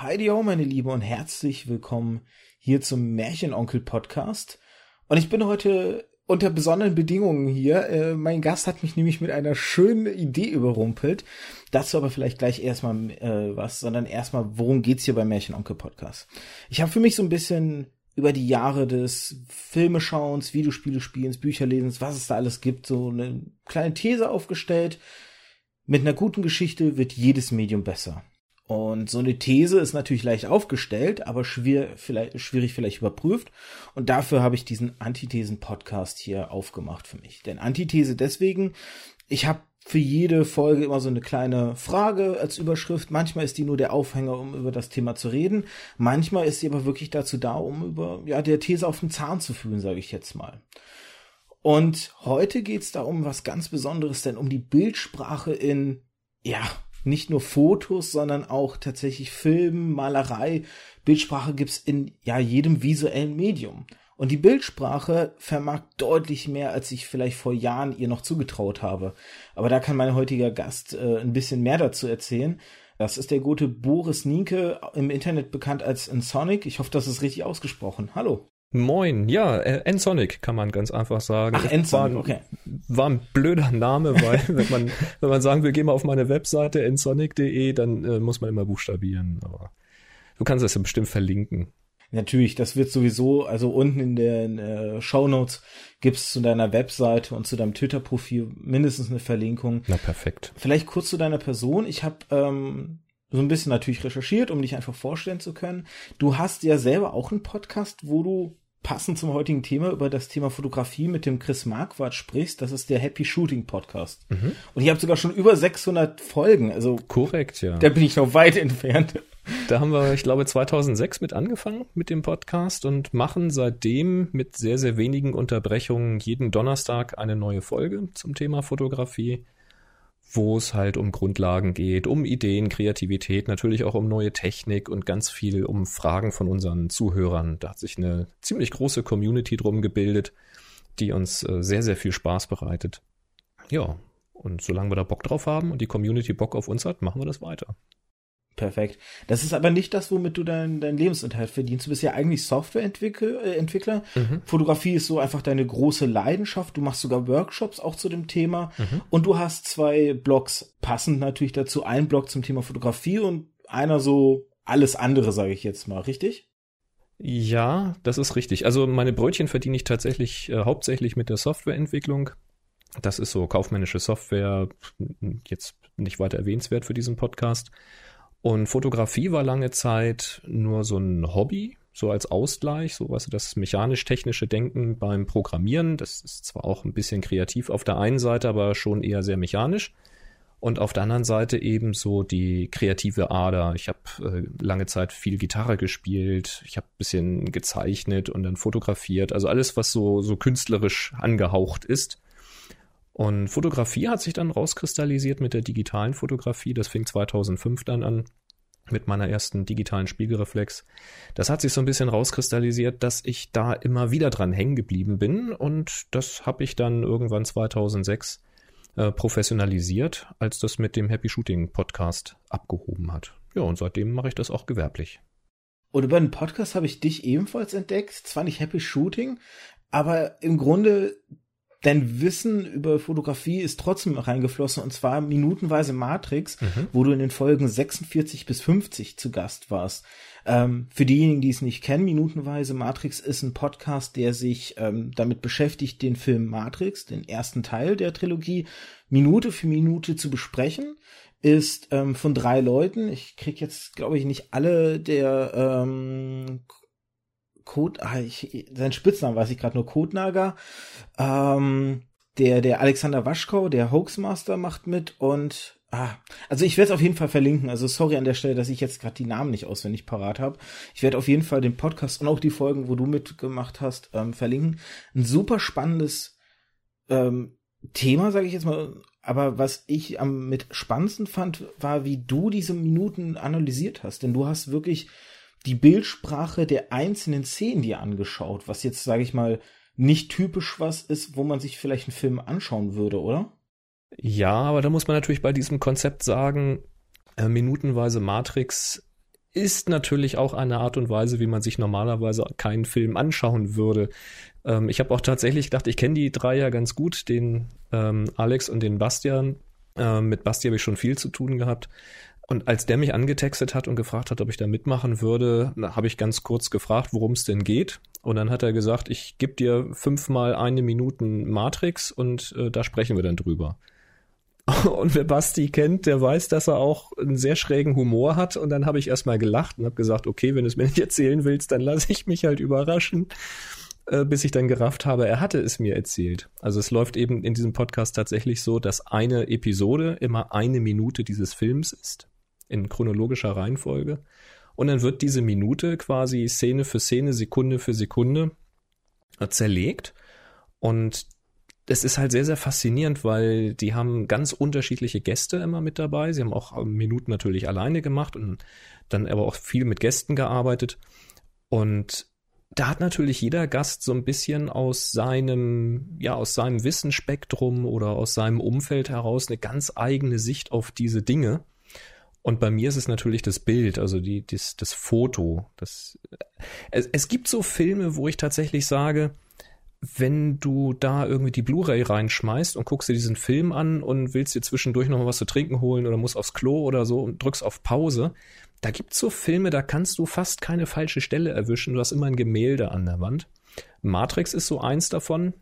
Heidi ho, meine Liebe, und herzlich willkommen hier zum Märchenonkel-Podcast. Und ich bin heute unter besonderen Bedingungen hier. Äh, mein Gast hat mich nämlich mit einer schönen Idee überrumpelt. Dazu aber vielleicht gleich erstmal äh, was, sondern erstmal, worum geht's hier beim Märchenonkel-Podcast? Ich habe für mich so ein bisschen über die Jahre des Filmeschauens, Videospiele spielens, Bücherlesens, was es da alles gibt, so eine kleine These aufgestellt. Mit einer guten Geschichte wird jedes Medium besser. Und so eine These ist natürlich leicht aufgestellt, aber schwer, vielleicht, schwierig vielleicht überprüft. Und dafür habe ich diesen Antithesen-Podcast hier aufgemacht für mich. Denn Antithese deswegen, ich habe für jede Folge immer so eine kleine Frage als Überschrift. Manchmal ist die nur der Aufhänger, um über das Thema zu reden. Manchmal ist sie aber wirklich dazu da, um über ja der These auf den Zahn zu fühlen, sage ich jetzt mal. Und heute geht's da um was ganz Besonderes, denn um die Bildsprache in ja nicht nur Fotos, sondern auch tatsächlich Film, Malerei. Bildsprache gibt's in ja jedem visuellen Medium. Und die Bildsprache vermag deutlich mehr, als ich vielleicht vor Jahren ihr noch zugetraut habe. Aber da kann mein heutiger Gast äh, ein bisschen mehr dazu erzählen. Das ist der gute Boris Nienke, im Internet bekannt als Insonic. Ich hoffe, das ist richtig ausgesprochen. Hallo. Moin, ja, äh, Ensonic kann man ganz einfach sagen. Ach, Ensonic, okay. War ein blöder Name, weil wenn man, wenn man sagen will, geh mal auf meine Webseite ensonic.de, dann äh, muss man immer buchstabieren, aber du kannst das ja bestimmt verlinken. Natürlich, das wird sowieso, also unten in den äh, Show Notes gibt's zu deiner Webseite und zu deinem Twitter-Profil mindestens eine Verlinkung. Na perfekt. Vielleicht kurz zu deiner Person. Ich habe ähm, so ein bisschen natürlich recherchiert, um dich einfach vorstellen zu können. Du hast ja selber auch einen Podcast, wo du passend zum heutigen Thema über das Thema Fotografie mit dem Chris Marquardt sprichst. Das ist der Happy Shooting Podcast. Mhm. Und ich habe sogar schon über 600 Folgen. Also korrekt, ja. Da bin ich noch weit entfernt. Da haben wir, ich glaube, 2006 mit angefangen mit dem Podcast und machen seitdem mit sehr, sehr wenigen Unterbrechungen jeden Donnerstag eine neue Folge zum Thema Fotografie wo es halt um Grundlagen geht, um Ideen, Kreativität, natürlich auch um neue Technik und ganz viel um Fragen von unseren Zuhörern. Da hat sich eine ziemlich große Community drum gebildet, die uns äh, sehr, sehr viel Spaß bereitet. Ja, und solange wir da Bock drauf haben und die Community Bock auf uns hat, machen wir das weiter. Perfekt. Das ist aber nicht das, womit du deinen dein Lebensunterhalt verdienst. Du bist ja eigentlich Softwareentwickler. Äh. Mhm. Fotografie ist so einfach deine große Leidenschaft. Du machst sogar Workshops auch zu dem Thema. Mhm. Und du hast zwei Blogs, passend natürlich dazu. Ein Blog zum Thema Fotografie und einer so alles andere, sage ich jetzt mal, richtig? Ja, das ist richtig. Also meine Brötchen verdiene ich tatsächlich äh, hauptsächlich mit der Softwareentwicklung. Das ist so kaufmännische Software, jetzt nicht weiter erwähnenswert für diesen Podcast. Und Fotografie war lange Zeit nur so ein Hobby, so als Ausgleich, so was das mechanisch-technische Denken beim Programmieren. Das ist zwar auch ein bisschen kreativ auf der einen Seite, aber schon eher sehr mechanisch. Und auf der anderen Seite eben so die kreative Ader. Ich habe äh, lange Zeit viel Gitarre gespielt, ich habe bisschen gezeichnet und dann fotografiert. Also alles, was so, so künstlerisch angehaucht ist. Und Fotografie hat sich dann rauskristallisiert mit der digitalen Fotografie. Das fing 2005 dann an mit meiner ersten digitalen Spiegelreflex. Das hat sich so ein bisschen rauskristallisiert, dass ich da immer wieder dran hängen geblieben bin und das habe ich dann irgendwann 2006 äh, professionalisiert, als das mit dem Happy Shooting Podcast abgehoben hat. Ja, und seitdem mache ich das auch gewerblich. Und über den Podcast habe ich dich ebenfalls entdeckt, zwar nicht Happy Shooting, aber im Grunde dein Wissen über Fotografie ist trotzdem reingeflossen und zwar minutenweise Matrix, mhm. wo du in den Folgen 46 bis 50 zu Gast warst. Ähm, für diejenigen, die es nicht kennen, minutenweise Matrix ist ein Podcast, der sich ähm, damit beschäftigt, den Film Matrix, den ersten Teil der Trilogie, Minute für Minute zu besprechen ist ähm, von drei Leuten. Ich krieg jetzt, glaube ich, nicht alle der ähm, Code, ah, ich, sein Spitznamen weiß ich gerade nur, Codenager. Ähm, der, der Alexander Waschkau, der Hoaxmaster macht mit und ah, also ich werde es auf jeden Fall verlinken. Also sorry an der Stelle, dass ich jetzt gerade die Namen nicht auswendig parat habe. Ich werde auf jeden Fall den Podcast und auch die Folgen, wo du mitgemacht hast, ähm, verlinken. Ein super spannendes ähm, Thema, sage ich jetzt mal. Aber was ich am mit spannendsten fand, war, wie du diese Minuten analysiert hast. Denn du hast wirklich die Bildsprache der einzelnen Szenen dir angeschaut, was jetzt, sage ich mal, nicht typisch was ist, wo man sich vielleicht einen Film anschauen würde, oder? Ja, aber da muss man natürlich bei diesem Konzept sagen, äh, minutenweise Matrix ist natürlich auch eine Art und Weise, wie man sich normalerweise keinen Film anschauen würde. Ähm, ich habe auch tatsächlich gedacht, ich kenne die drei ja ganz gut, den ähm, Alex und den Bastian. Ähm, mit Basti habe ich schon viel zu tun gehabt. Und als der mich angetextet hat und gefragt hat, ob ich da mitmachen würde, habe ich ganz kurz gefragt, worum es denn geht. Und dann hat er gesagt, ich gebe dir fünfmal eine Minuten Matrix und äh, da sprechen wir dann drüber. Und wer Basti kennt, der weiß, dass er auch einen sehr schrägen Humor hat. Und dann habe ich erstmal gelacht und habe gesagt, okay, wenn du es mir nicht erzählen willst, dann lasse ich mich halt überraschen, äh, bis ich dann gerafft habe, er hatte es mir erzählt. Also es läuft eben in diesem Podcast tatsächlich so, dass eine Episode immer eine Minute dieses Films ist, in chronologischer Reihenfolge. Und dann wird diese Minute quasi Szene für Szene, Sekunde für Sekunde zerlegt. Und es ist halt sehr, sehr faszinierend, weil die haben ganz unterschiedliche Gäste immer mit dabei. Sie haben auch Minuten natürlich alleine gemacht und dann aber auch viel mit Gästen gearbeitet. Und da hat natürlich jeder Gast so ein bisschen aus seinem, ja, aus seinem Wissensspektrum oder aus seinem Umfeld heraus eine ganz eigene Sicht auf diese Dinge. Und bei mir ist es natürlich das Bild, also die, das, das Foto. Das, es, es gibt so Filme, wo ich tatsächlich sage, wenn du da irgendwie die Blu-ray reinschmeißt und guckst dir diesen Film an und willst dir zwischendurch noch was zu trinken holen oder musst aufs Klo oder so und drückst auf Pause, da gibt's so Filme, da kannst du fast keine falsche Stelle erwischen. Du hast immer ein Gemälde an der Wand. Matrix ist so eins davon,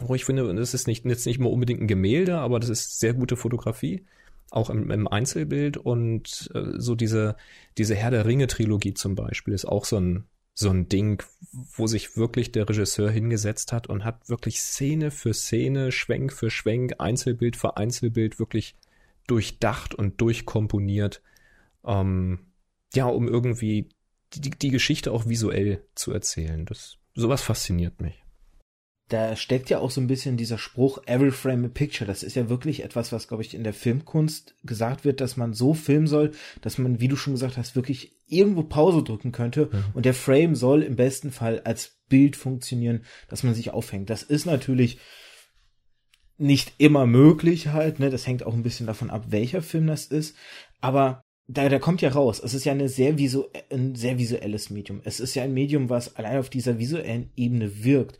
wo ich finde, das ist nicht, jetzt nicht mal unbedingt ein Gemälde, aber das ist sehr gute Fotografie. Auch im, im Einzelbild und äh, so diese, diese Herr der Ringe Trilogie zum Beispiel ist auch so ein, so ein Ding, wo sich wirklich der Regisseur hingesetzt hat und hat wirklich Szene für Szene, Schwenk für Schwenk, Einzelbild für Einzelbild wirklich durchdacht und durchkomponiert, ähm, ja, um irgendwie die, die Geschichte auch visuell zu erzählen. Das, sowas fasziniert mich da steckt ja auch so ein bisschen dieser Spruch Every Frame a Picture. Das ist ja wirklich etwas, was, glaube ich, in der Filmkunst gesagt wird, dass man so filmen soll, dass man, wie du schon gesagt hast, wirklich irgendwo Pause drücken könnte mhm. und der Frame soll im besten Fall als Bild funktionieren, dass man sich aufhängt. Das ist natürlich nicht immer möglich halt, ne? Das hängt auch ein bisschen davon ab, welcher Film das ist. Aber da, da kommt ja raus, es ist ja eine sehr visu ein sehr visuelles Medium. Es ist ja ein Medium, was allein auf dieser visuellen Ebene wirkt.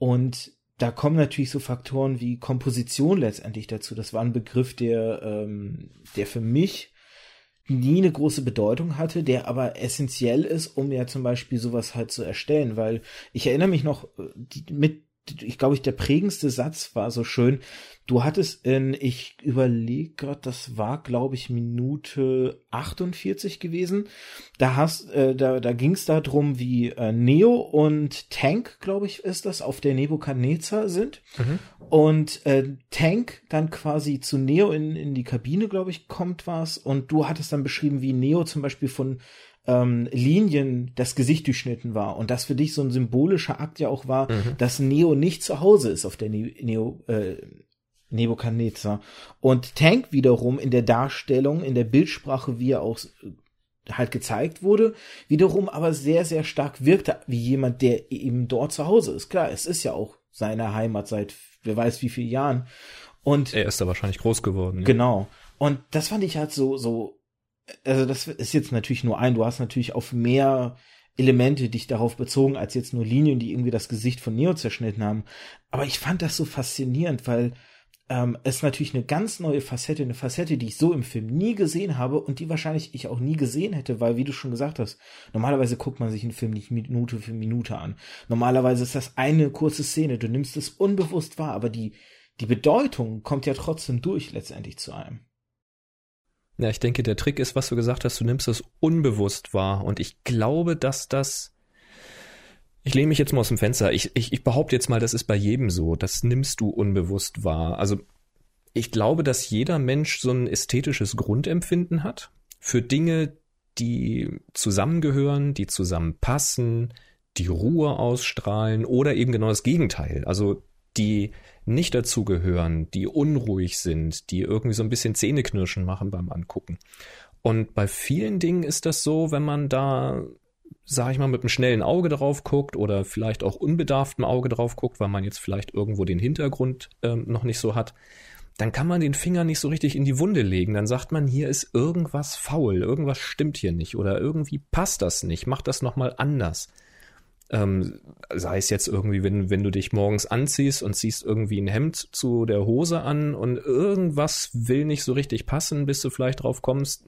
Und da kommen natürlich so Faktoren wie Komposition letztendlich dazu. Das war ein Begriff, der, ähm, der für mich nie eine große Bedeutung hatte, der aber essentiell ist, um ja zum Beispiel sowas halt zu erstellen, weil ich erinnere mich noch, äh, die, mit ich glaube, ich der prägendste Satz war so schön. Du hattest in, ich überlege gerade, das war, glaube ich, Minute 48 gewesen. Da hast, äh, da, da ging es darum, wie äh, Neo und Tank, glaube ich, ist das, auf der Nebukadnezar sind. Mhm. Und äh, Tank dann quasi zu Neo in, in die Kabine, glaube ich, kommt was. Und du hattest dann beschrieben, wie Neo zum Beispiel von ähm, Linien das Gesicht durchschnitten war und das für dich so ein symbolischer Akt ja auch war, mhm. dass Neo nicht zu Hause ist auf der ne Neo äh, Nebukadnezar und Tank wiederum in der Darstellung, in der Bildsprache, wie er auch äh, halt gezeigt wurde, wiederum aber sehr, sehr stark wirkte wie jemand, der eben dort zu Hause ist. Klar, es ist ja auch seine Heimat seit wer weiß wie vielen Jahren. Und er ist da wahrscheinlich groß geworden. Genau. Und das fand ich halt so, so also das ist jetzt natürlich nur ein, du hast natürlich auf mehr Elemente dich darauf bezogen, als jetzt nur Linien, die irgendwie das Gesicht von Neo zerschnitten haben. Aber ich fand das so faszinierend, weil ähm, es natürlich eine ganz neue Facette, eine Facette, die ich so im Film nie gesehen habe und die wahrscheinlich ich auch nie gesehen hätte, weil, wie du schon gesagt hast, normalerweise guckt man sich einen Film nicht Minute für Minute an. Normalerweise ist das eine kurze Szene, du nimmst es unbewusst wahr, aber die, die Bedeutung kommt ja trotzdem durch letztendlich zu einem. Ja, ich denke, der Trick ist, was du gesagt hast, du nimmst es unbewusst wahr. Und ich glaube, dass das. Ich lehne mich jetzt mal aus dem Fenster. Ich, ich, ich behaupte jetzt mal, das ist bei jedem so. Das nimmst du unbewusst wahr. Also ich glaube, dass jeder Mensch so ein ästhetisches Grundempfinden hat für Dinge, die zusammengehören, die zusammenpassen, die Ruhe ausstrahlen oder eben genau das Gegenteil. Also die nicht dazugehören, die unruhig sind, die irgendwie so ein bisschen Zähneknirschen machen beim Angucken. Und bei vielen Dingen ist das so, wenn man da, sag ich mal, mit einem schnellen Auge drauf guckt oder vielleicht auch unbedarftem Auge drauf guckt, weil man jetzt vielleicht irgendwo den Hintergrund ähm, noch nicht so hat, dann kann man den Finger nicht so richtig in die Wunde legen. Dann sagt man, hier ist irgendwas faul, irgendwas stimmt hier nicht oder irgendwie passt das nicht, mach das nochmal anders. Ähm, sei es jetzt irgendwie, wenn, wenn du dich morgens anziehst und ziehst irgendwie ein Hemd zu der Hose an und irgendwas will nicht so richtig passen, bis du vielleicht drauf kommst,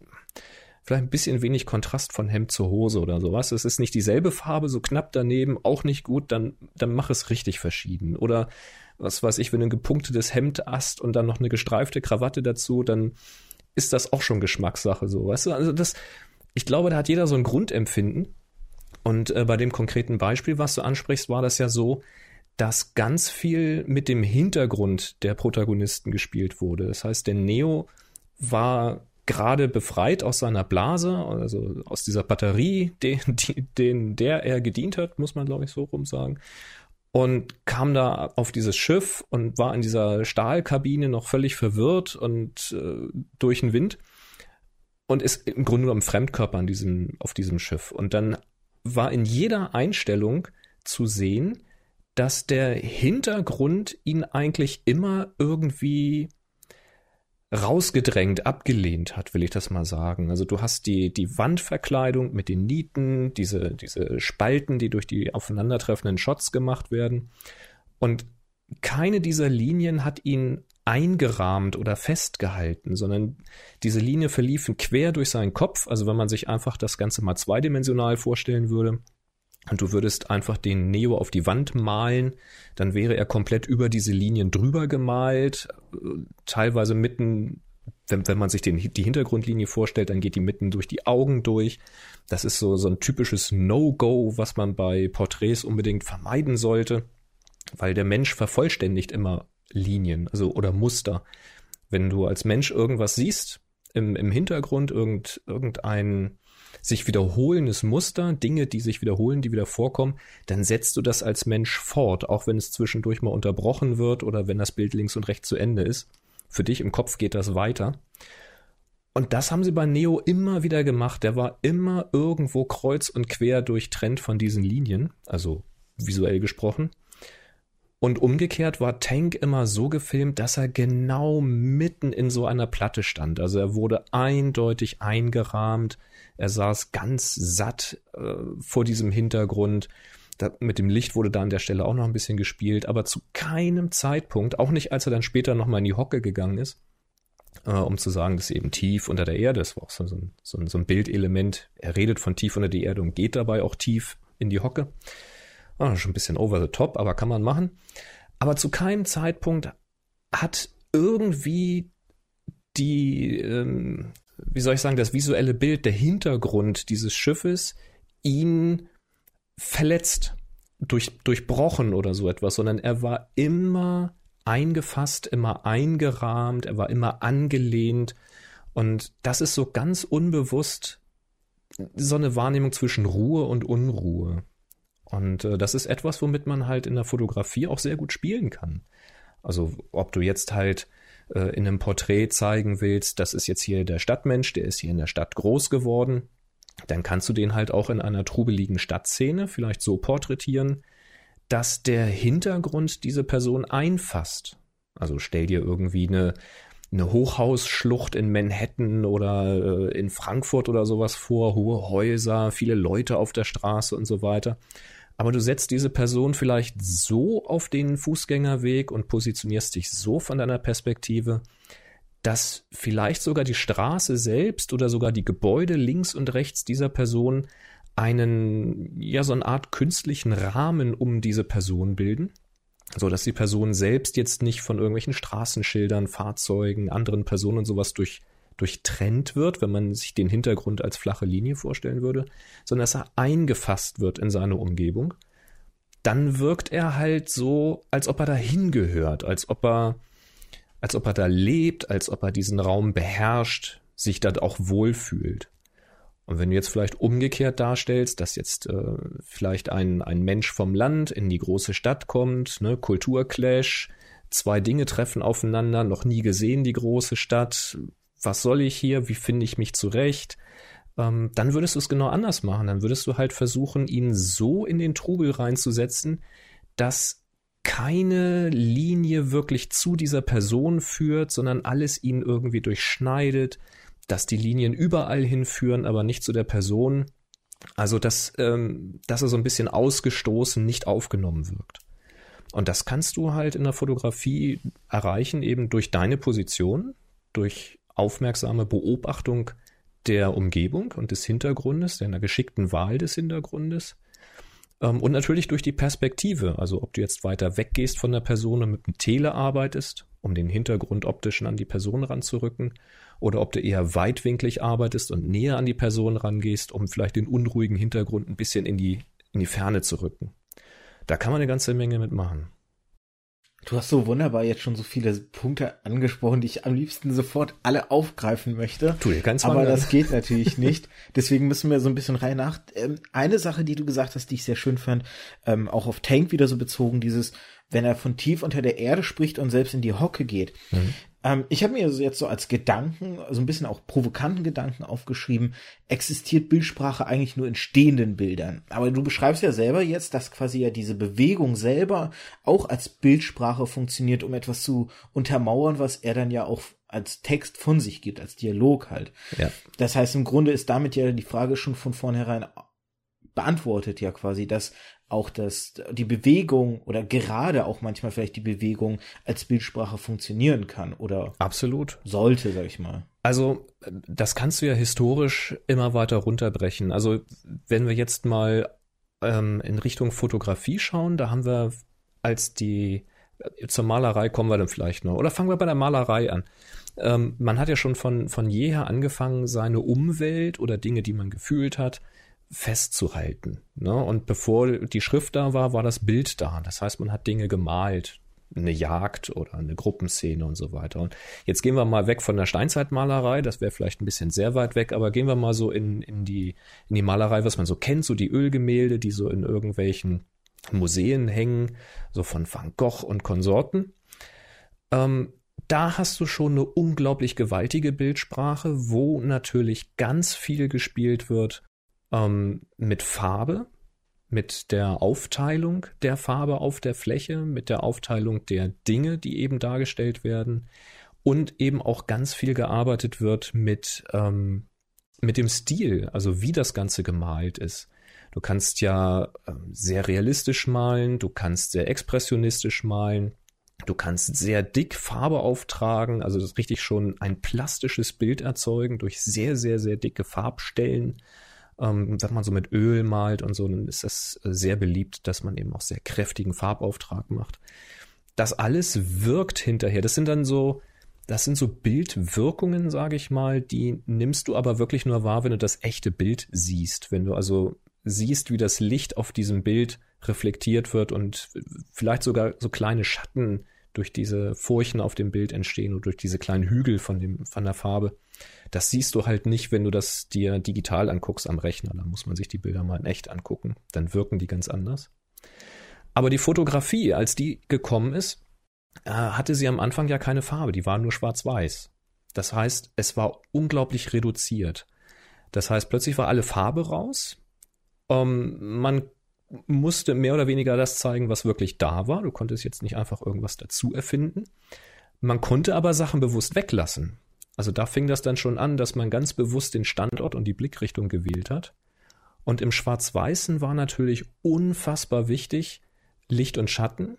vielleicht ein bisschen wenig Kontrast von Hemd zur Hose oder sowas. Es ist nicht dieselbe Farbe, so knapp daneben, auch nicht gut, dann, dann mach es richtig verschieden. Oder was weiß ich, wenn du ein gepunktetes Hemd hast und dann noch eine gestreifte Krawatte dazu, dann ist das auch schon Geschmackssache, so, weißt du? Also das, ich glaube, da hat jeder so ein Grundempfinden. Und äh, bei dem konkreten Beispiel, was du ansprichst, war das ja so, dass ganz viel mit dem Hintergrund der Protagonisten gespielt wurde. Das heißt, der Neo war gerade befreit aus seiner Blase, also aus dieser Batterie, den, den, der er gedient hat, muss man glaube ich so rum sagen und kam da auf dieses Schiff und war in dieser Stahlkabine noch völlig verwirrt und äh, durch den Wind und ist im Grunde genommen Fremdkörper an diesem, auf diesem Schiff. Und dann war in jeder Einstellung zu sehen, dass der Hintergrund ihn eigentlich immer irgendwie rausgedrängt, abgelehnt hat, will ich das mal sagen. Also du hast die, die Wandverkleidung mit den Nieten, diese, diese Spalten, die durch die aufeinandertreffenden Shots gemacht werden. Und keine dieser Linien hat ihn eingerahmt oder festgehalten, sondern diese Linie verliefen quer durch seinen Kopf. Also wenn man sich einfach das Ganze mal zweidimensional vorstellen würde, und du würdest einfach den Neo auf die Wand malen, dann wäre er komplett über diese Linien drüber gemalt, teilweise mitten, wenn, wenn man sich den, die Hintergrundlinie vorstellt, dann geht die mitten durch die Augen durch. Das ist so, so ein typisches No-Go, was man bei Porträts unbedingt vermeiden sollte, weil der Mensch vervollständigt immer Linien, also oder Muster. Wenn du als Mensch irgendwas siehst, im, im Hintergrund irgend, irgendein sich wiederholendes Muster, Dinge, die sich wiederholen, die wieder vorkommen, dann setzt du das als Mensch fort, auch wenn es zwischendurch mal unterbrochen wird oder wenn das Bild links und rechts zu Ende ist. Für dich im Kopf geht das weiter. Und das haben sie bei Neo immer wieder gemacht. Der war immer irgendwo kreuz und quer durchtrennt von diesen Linien, also visuell gesprochen. Und umgekehrt war Tank immer so gefilmt, dass er genau mitten in so einer Platte stand. Also er wurde eindeutig eingerahmt. Er saß ganz satt äh, vor diesem Hintergrund. Da, mit dem Licht wurde da an der Stelle auch noch ein bisschen gespielt, aber zu keinem Zeitpunkt, auch nicht als er dann später nochmal in die Hocke gegangen ist, äh, um zu sagen, dass eben tief unter der Erde, das war auch so, so, so ein Bildelement. Er redet von tief unter die Erde und geht dabei auch tief in die Hocke. Ah, schon ein bisschen over the top, aber kann man machen. Aber zu keinem Zeitpunkt hat irgendwie die, ähm, wie soll ich sagen, das visuelle Bild, der Hintergrund dieses Schiffes ihn verletzt, durch, durchbrochen oder so etwas, sondern er war immer eingefasst, immer eingerahmt, er war immer angelehnt. Und das ist so ganz unbewusst so eine Wahrnehmung zwischen Ruhe und Unruhe. Und äh, das ist etwas, womit man halt in der Fotografie auch sehr gut spielen kann. Also ob du jetzt halt äh, in einem Porträt zeigen willst, das ist jetzt hier der Stadtmensch, der ist hier in der Stadt groß geworden, dann kannst du den halt auch in einer trubeligen Stadtszene vielleicht so porträtieren, dass der Hintergrund diese Person einfasst. Also stell dir irgendwie eine, eine Hochhausschlucht in Manhattan oder äh, in Frankfurt oder sowas vor, hohe Häuser, viele Leute auf der Straße und so weiter aber du setzt diese Person vielleicht so auf den Fußgängerweg und positionierst dich so von deiner Perspektive, dass vielleicht sogar die Straße selbst oder sogar die Gebäude links und rechts dieser Person einen, ja, so eine Art künstlichen Rahmen um diese Person bilden, so dass die Person selbst jetzt nicht von irgendwelchen Straßenschildern, Fahrzeugen, anderen Personen und sowas durch durchtrennt wird, wenn man sich den Hintergrund als flache Linie vorstellen würde, sondern dass er eingefasst wird in seine Umgebung, dann wirkt er halt so, als ob er dahin gehört, als ob er, als ob er da lebt, als ob er diesen Raum beherrscht, sich dort auch wohlfühlt. Und wenn du jetzt vielleicht umgekehrt darstellst, dass jetzt äh, vielleicht ein, ein Mensch vom Land in die große Stadt kommt, ne, Kulturclash, zwei Dinge treffen aufeinander, noch nie gesehen die große Stadt, was soll ich hier, wie finde ich mich zurecht, ähm, dann würdest du es genau anders machen. Dann würdest du halt versuchen, ihn so in den Trubel reinzusetzen, dass keine Linie wirklich zu dieser Person führt, sondern alles ihn irgendwie durchschneidet, dass die Linien überall hinführen, aber nicht zu der Person. Also, dass, ähm, dass er so ein bisschen ausgestoßen, nicht aufgenommen wirkt. Und das kannst du halt in der Fotografie erreichen, eben durch deine Position, durch aufmerksame Beobachtung der Umgebung und des Hintergrundes, der einer geschickten Wahl des Hintergrundes. Ähm, und natürlich durch die Perspektive, also ob du jetzt weiter weggehst von der Person und mit dem Tele arbeitest, um den Hintergrund optisch an die Person ranzurücken, oder ob du eher weitwinklig arbeitest und näher an die Person rangehst, um vielleicht den unruhigen Hintergrund ein bisschen in die, in die Ferne zu rücken. Da kann man eine ganze Menge mitmachen. Du hast so wunderbar jetzt schon so viele Punkte angesprochen, die ich am liebsten sofort alle aufgreifen möchte. Tu dir ganz Aber das geht natürlich nicht. Deswegen müssen wir so ein bisschen rein nach. Ähm, eine Sache, die du gesagt hast, die ich sehr schön fand, ähm, auch auf Tank wieder so bezogen, dieses, wenn er von tief unter der Erde spricht und selbst in die Hocke geht. Mhm. Ähm, ich habe mir jetzt so als Gedanken, so ein bisschen auch provokanten Gedanken aufgeschrieben, existiert Bildsprache eigentlich nur in stehenden Bildern. Aber du beschreibst ja selber jetzt, dass quasi ja diese Bewegung selber auch als Bildsprache funktioniert, um etwas zu untermauern, was er dann ja auch als Text von sich gibt, als Dialog halt. Ja. Das heißt, im Grunde ist damit ja die Frage schon von vornherein beantwortet ja quasi, dass auch das, die Bewegung oder gerade auch manchmal vielleicht die Bewegung als Bildsprache funktionieren kann oder absolut sollte, sag ich mal. Also das kannst du ja historisch immer weiter runterbrechen. Also wenn wir jetzt mal ähm, in Richtung Fotografie schauen, da haben wir als die zur Malerei kommen wir dann vielleicht noch. Oder fangen wir bei der Malerei an. Ähm, man hat ja schon von, von jeher angefangen, seine Umwelt oder Dinge, die man gefühlt hat, festzuhalten. Ne? Und bevor die Schrift da war, war das Bild da. Das heißt, man hat Dinge gemalt, eine Jagd oder eine Gruppenszene und so weiter. Und jetzt gehen wir mal weg von der Steinzeitmalerei, das wäre vielleicht ein bisschen sehr weit weg, aber gehen wir mal so in, in, die, in die Malerei, was man so kennt, so die Ölgemälde, die so in irgendwelchen Museen hängen, so von Van Gogh und Konsorten. Ähm, da hast du schon eine unglaublich gewaltige Bildsprache, wo natürlich ganz viel gespielt wird ähm, mit Farbe, mit der Aufteilung der Farbe auf der Fläche, mit der Aufteilung der Dinge, die eben dargestellt werden und eben auch ganz viel gearbeitet wird mit, ähm, mit dem Stil, also wie das Ganze gemalt ist. Du kannst ja äh, sehr realistisch malen, du kannst sehr expressionistisch malen, du kannst sehr dick Farbe auftragen, also das richtig schon ein plastisches Bild erzeugen durch sehr, sehr, sehr dicke Farbstellen ähm, wenn man so mit Öl malt und so, dann ist das äh, sehr beliebt, dass man eben auch sehr kräftigen Farbauftrag macht. Das alles wirkt hinterher. Das sind dann so, das sind so Bildwirkungen, sage ich mal, die nimmst du aber wirklich nur wahr, wenn du das echte Bild siehst. Wenn du also siehst, wie das Licht auf diesem Bild reflektiert wird und vielleicht sogar so kleine Schatten durch diese Furchen auf dem Bild entstehen oder durch diese kleinen Hügel von dem, von der Farbe. Das siehst du halt nicht, wenn du das dir digital anguckst am Rechner. Da muss man sich die Bilder mal in echt angucken. Dann wirken die ganz anders. Aber die Fotografie, als die gekommen ist, äh, hatte sie am Anfang ja keine Farbe. Die war nur schwarz-weiß. Das heißt, es war unglaublich reduziert. Das heißt, plötzlich war alle Farbe raus. Ähm, man musste mehr oder weniger das zeigen, was wirklich da war. Du konntest jetzt nicht einfach irgendwas dazu erfinden. Man konnte aber Sachen bewusst weglassen. Also da fing das dann schon an, dass man ganz bewusst den Standort und die Blickrichtung gewählt hat. Und im Schwarz-Weißen war natürlich unfassbar wichtig Licht und Schatten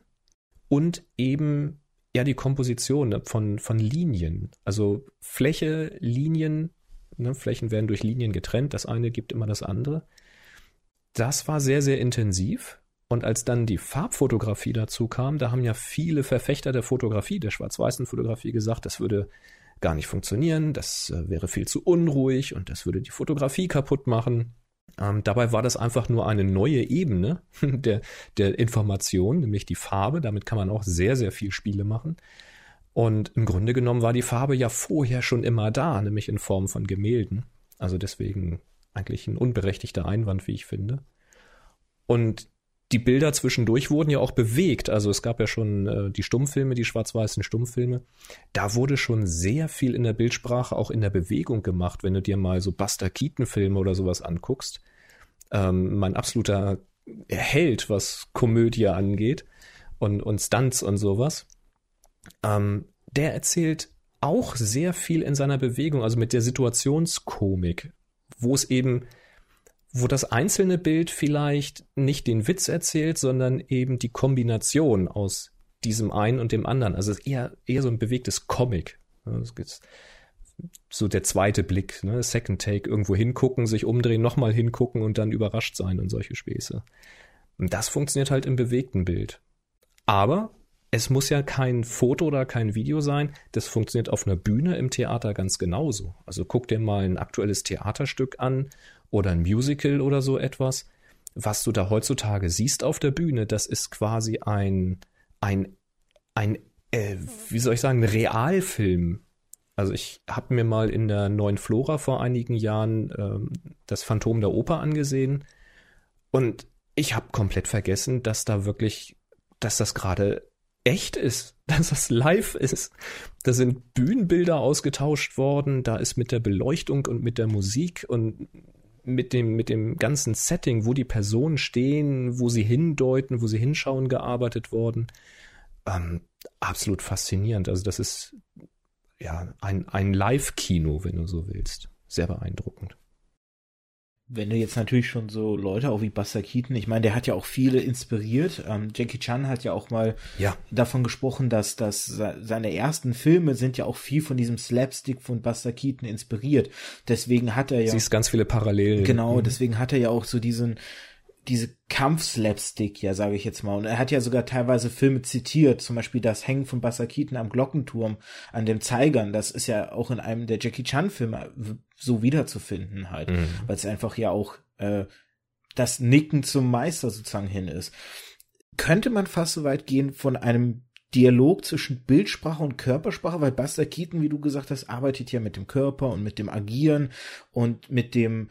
und eben ja die Komposition ne, von, von Linien. Also Fläche, Linien, ne, Flächen werden durch Linien getrennt, das eine gibt immer das andere das war sehr, sehr intensiv. Und als dann die Farbfotografie dazu kam, da haben ja viele Verfechter der Fotografie, der schwarz-weißen Fotografie gesagt, das würde gar nicht funktionieren, das äh, wäre viel zu unruhig und das würde die Fotografie kaputt machen. Ähm, dabei war das einfach nur eine neue Ebene der, der Information, nämlich die Farbe. Damit kann man auch sehr, sehr viel Spiele machen. Und im Grunde genommen war die Farbe ja vorher schon immer da, nämlich in Form von Gemälden. Also deswegen eigentlich ein unberechtigter Einwand, wie ich finde. Und die Bilder zwischendurch wurden ja auch bewegt. Also es gab ja schon äh, die Stummfilme, die schwarz-weißen Stummfilme. Da wurde schon sehr viel in der Bildsprache, auch in der Bewegung gemacht. Wenn du dir mal so Buster Keaton-Filme oder sowas anguckst. Ähm, mein absoluter Held, was Komödie angeht. und, und Stunts und sowas. Ähm, der erzählt auch sehr viel in seiner Bewegung, also mit der Situationskomik, wo es eben, wo das einzelne Bild vielleicht nicht den Witz erzählt, sondern eben die Kombination aus diesem einen und dem anderen. Also eher, eher so ein bewegtes Comic. So der zweite Blick, ne? Second Take, irgendwo hingucken, sich umdrehen, nochmal hingucken und dann überrascht sein und solche Späße. Und das funktioniert halt im bewegten Bild. Aber es muss ja kein Foto oder kein Video sein. Das funktioniert auf einer Bühne im Theater ganz genauso. Also guck dir mal ein aktuelles Theaterstück an oder ein Musical oder so etwas. Was du da heutzutage siehst auf der Bühne, das ist quasi ein, ein, ein, äh, wie soll ich sagen, Realfilm. Also ich habe mir mal in der neuen Flora vor einigen Jahren ähm, das Phantom der Oper angesehen und ich habe komplett vergessen, dass da wirklich, dass das gerade echt ist, dass das live ist. Da sind Bühnenbilder ausgetauscht worden, da ist mit der Beleuchtung und mit der Musik und mit dem, mit dem ganzen Setting, wo die Personen stehen, wo sie hindeuten, wo sie hinschauen, gearbeitet worden. Ähm, absolut faszinierend. Also das ist ja ein, ein Live-Kino, wenn du so willst. Sehr beeindruckend wenn du jetzt natürlich schon so Leute auch wie Buster Keaton, ich meine, der hat ja auch viele inspiriert. Ähm, Jackie Chan hat ja auch mal ja. davon gesprochen, dass, dass seine ersten Filme sind ja auch viel von diesem Slapstick von Buster Keaton inspiriert. Deswegen hat er ja. Siehst ganz viele Parallelen. Genau, mhm. deswegen hat er ja auch so diesen, diese Kampfslapstick, ja, sage ich jetzt mal. Und er hat ja sogar teilweise Filme zitiert, zum Beispiel das Hängen von Keaton am Glockenturm an dem Zeigern. Das ist ja auch in einem der Jackie Chan Filme so wiederzufinden halt, mhm. weil es einfach ja auch äh, das Nicken zum Meister sozusagen hin ist. Könnte man fast so weit gehen von einem Dialog zwischen Bildsprache und Körpersprache, weil Buster Keaton, wie du gesagt hast, arbeitet ja mit dem Körper und mit dem Agieren und mit dem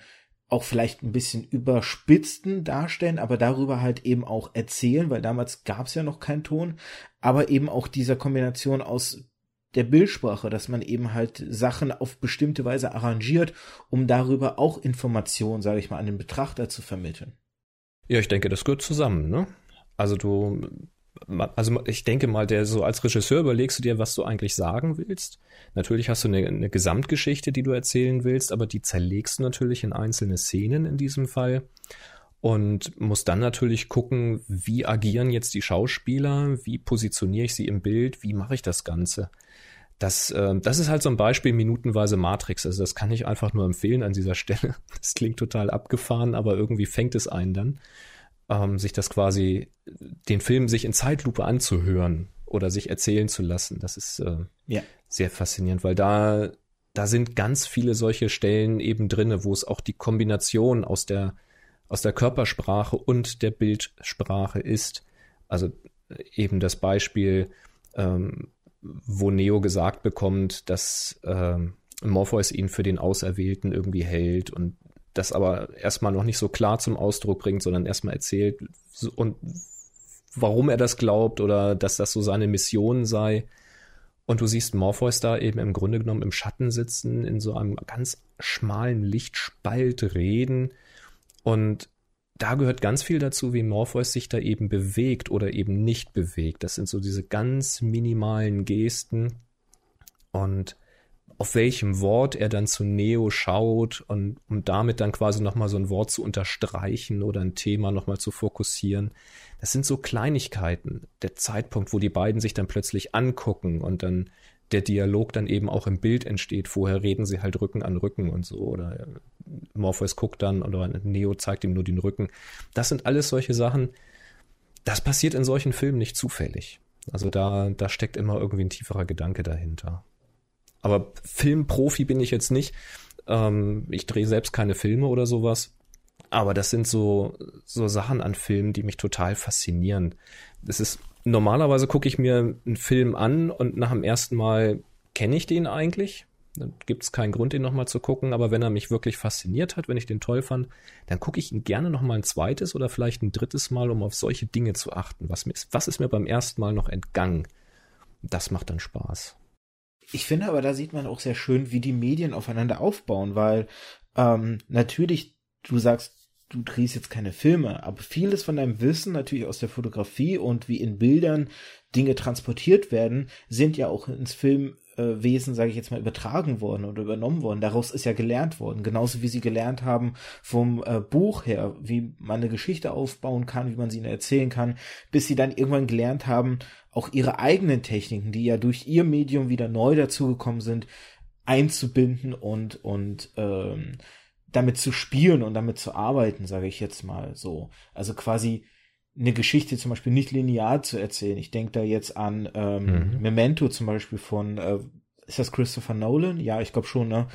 auch vielleicht ein bisschen überspitzten darstellen, aber darüber halt eben auch erzählen, weil damals gab es ja noch keinen Ton, aber eben auch dieser Kombination aus der Bildsprache, dass man eben halt Sachen auf bestimmte Weise arrangiert, um darüber auch Informationen, sage ich mal, an den Betrachter zu vermitteln. Ja, ich denke, das gehört zusammen, ne? Also du also ich denke mal, der so als Regisseur überlegst du dir, was du eigentlich sagen willst. Natürlich hast du eine, eine, Gesamtgeschichte, die du erzählen willst, aber die zerlegst du natürlich in einzelne Szenen in diesem Fall und musst dann natürlich gucken, wie agieren jetzt die Schauspieler, wie positioniere ich sie im Bild, wie mache ich das Ganze. Das, äh, das ist halt so ein Beispiel minutenweise Matrix. Also das kann ich einfach nur empfehlen an dieser Stelle. Das klingt total abgefahren, aber irgendwie fängt es einen dann ähm, sich das quasi, den Film sich in Zeitlupe anzuhören oder sich erzählen zu lassen. Das ist äh, ja. sehr faszinierend, weil da, da sind ganz viele solche Stellen eben drinne, wo es auch die Kombination aus der, aus der Körpersprache und der Bildsprache ist. Also äh, eben das Beispiel, ähm, wo Neo gesagt bekommt, dass ähm, Morpheus ihn für den Auserwählten irgendwie hält und das aber erstmal noch nicht so klar zum Ausdruck bringt, sondern erstmal erzählt und warum er das glaubt oder dass das so seine Mission sei. Und du siehst Morpheus da eben im Grunde genommen im Schatten sitzen, in so einem ganz schmalen Lichtspalt reden. Und da gehört ganz viel dazu, wie Morpheus sich da eben bewegt oder eben nicht bewegt. Das sind so diese ganz minimalen Gesten. Und auf welchem Wort er dann zu Neo schaut und um damit dann quasi nochmal so ein Wort zu unterstreichen oder ein Thema nochmal zu fokussieren. Das sind so Kleinigkeiten. Der Zeitpunkt, wo die beiden sich dann plötzlich angucken und dann der Dialog dann eben auch im Bild entsteht. Vorher reden sie halt Rücken an Rücken und so. Oder äh, Morpheus guckt dann oder Neo zeigt ihm nur den Rücken. Das sind alles solche Sachen. Das passiert in solchen Filmen nicht zufällig. Also da, da steckt immer irgendwie ein tieferer Gedanke dahinter. Aber Filmprofi bin ich jetzt nicht. Ähm, ich drehe selbst keine Filme oder sowas. Aber das sind so, so Sachen an Filmen, die mich total faszinieren. Das ist, normalerweise gucke ich mir einen Film an und nach dem ersten Mal kenne ich den eigentlich. Dann gibt es keinen Grund, den nochmal zu gucken. Aber wenn er mich wirklich fasziniert hat, wenn ich den toll fand, dann gucke ich ihn gerne nochmal ein zweites oder vielleicht ein drittes Mal, um auf solche Dinge zu achten. Was, was ist mir beim ersten Mal noch entgangen? Das macht dann Spaß. Ich finde aber, da sieht man auch sehr schön, wie die Medien aufeinander aufbauen, weil ähm, natürlich, du sagst, du drehst jetzt keine Filme, aber vieles von deinem Wissen natürlich aus der Fotografie und wie in Bildern Dinge transportiert werden, sind ja auch ins Filmwesen, sage ich jetzt mal, übertragen worden oder übernommen worden. Daraus ist ja gelernt worden. Genauso wie sie gelernt haben vom äh, Buch her, wie man eine Geschichte aufbauen kann, wie man sie erzählen kann, bis sie dann irgendwann gelernt haben, auch ihre eigenen Techniken, die ja durch ihr Medium wieder neu dazugekommen sind, einzubinden und, und ähm, damit zu spielen und damit zu arbeiten, sage ich jetzt mal so. Also quasi eine Geschichte zum Beispiel nicht linear zu erzählen. Ich denke da jetzt an ähm, mhm. Memento zum Beispiel von äh, ist das Christopher Nolan? Ja, ich glaube schon, ne?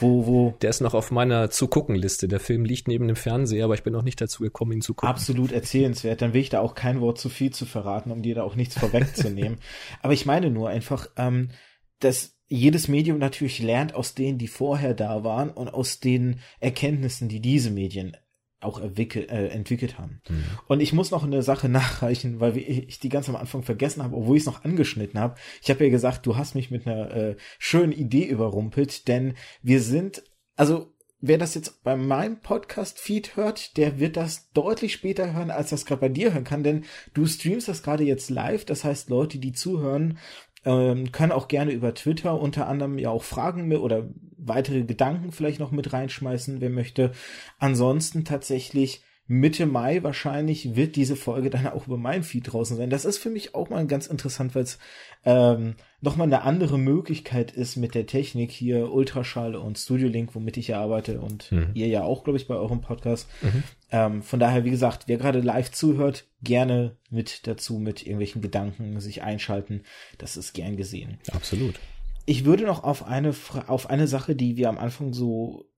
wo, wo. Der ist noch auf meiner zu gucken Liste. Der Film liegt neben dem Fernseher, aber ich bin noch nicht dazu gekommen, ihn zu gucken. Absolut erzählenswert. Dann will ich da auch kein Wort zu viel zu verraten, um dir da auch nichts vorwegzunehmen. aber ich meine nur einfach, ähm, dass jedes Medium natürlich lernt aus denen, die vorher da waren und aus den Erkenntnissen, die diese Medien auch entwickelt, äh, entwickelt haben. Mhm. Und ich muss noch eine Sache nachreichen, weil ich die ganz am Anfang vergessen habe, obwohl ich es noch angeschnitten habe. Ich habe ja gesagt, du hast mich mit einer äh, schönen Idee überrumpelt, denn wir sind, also wer das jetzt bei meinem Podcast-Feed hört, der wird das deutlich später hören, als das gerade bei dir hören kann, denn du streamst das gerade jetzt live. Das heißt, Leute, die zuhören, ähm, können auch gerne über Twitter unter anderem ja auch Fragen oder weitere Gedanken vielleicht noch mit reinschmeißen, wer möchte. Ansonsten tatsächlich Mitte Mai wahrscheinlich wird diese Folge dann auch über mein Feed draußen sein. Das ist für mich auch mal ganz interessant, weil es ähm, nochmal eine andere Möglichkeit ist mit der Technik hier Ultraschall und Studio Link, womit ich ja arbeite und mhm. ihr ja auch, glaube ich, bei eurem Podcast. Mhm. Ähm, von daher, wie gesagt, wer gerade live zuhört, gerne mit dazu mit irgendwelchen Gedanken sich einschalten. Das ist gern gesehen. Absolut. Ich würde noch auf eine auf eine Sache, die wir am Anfang so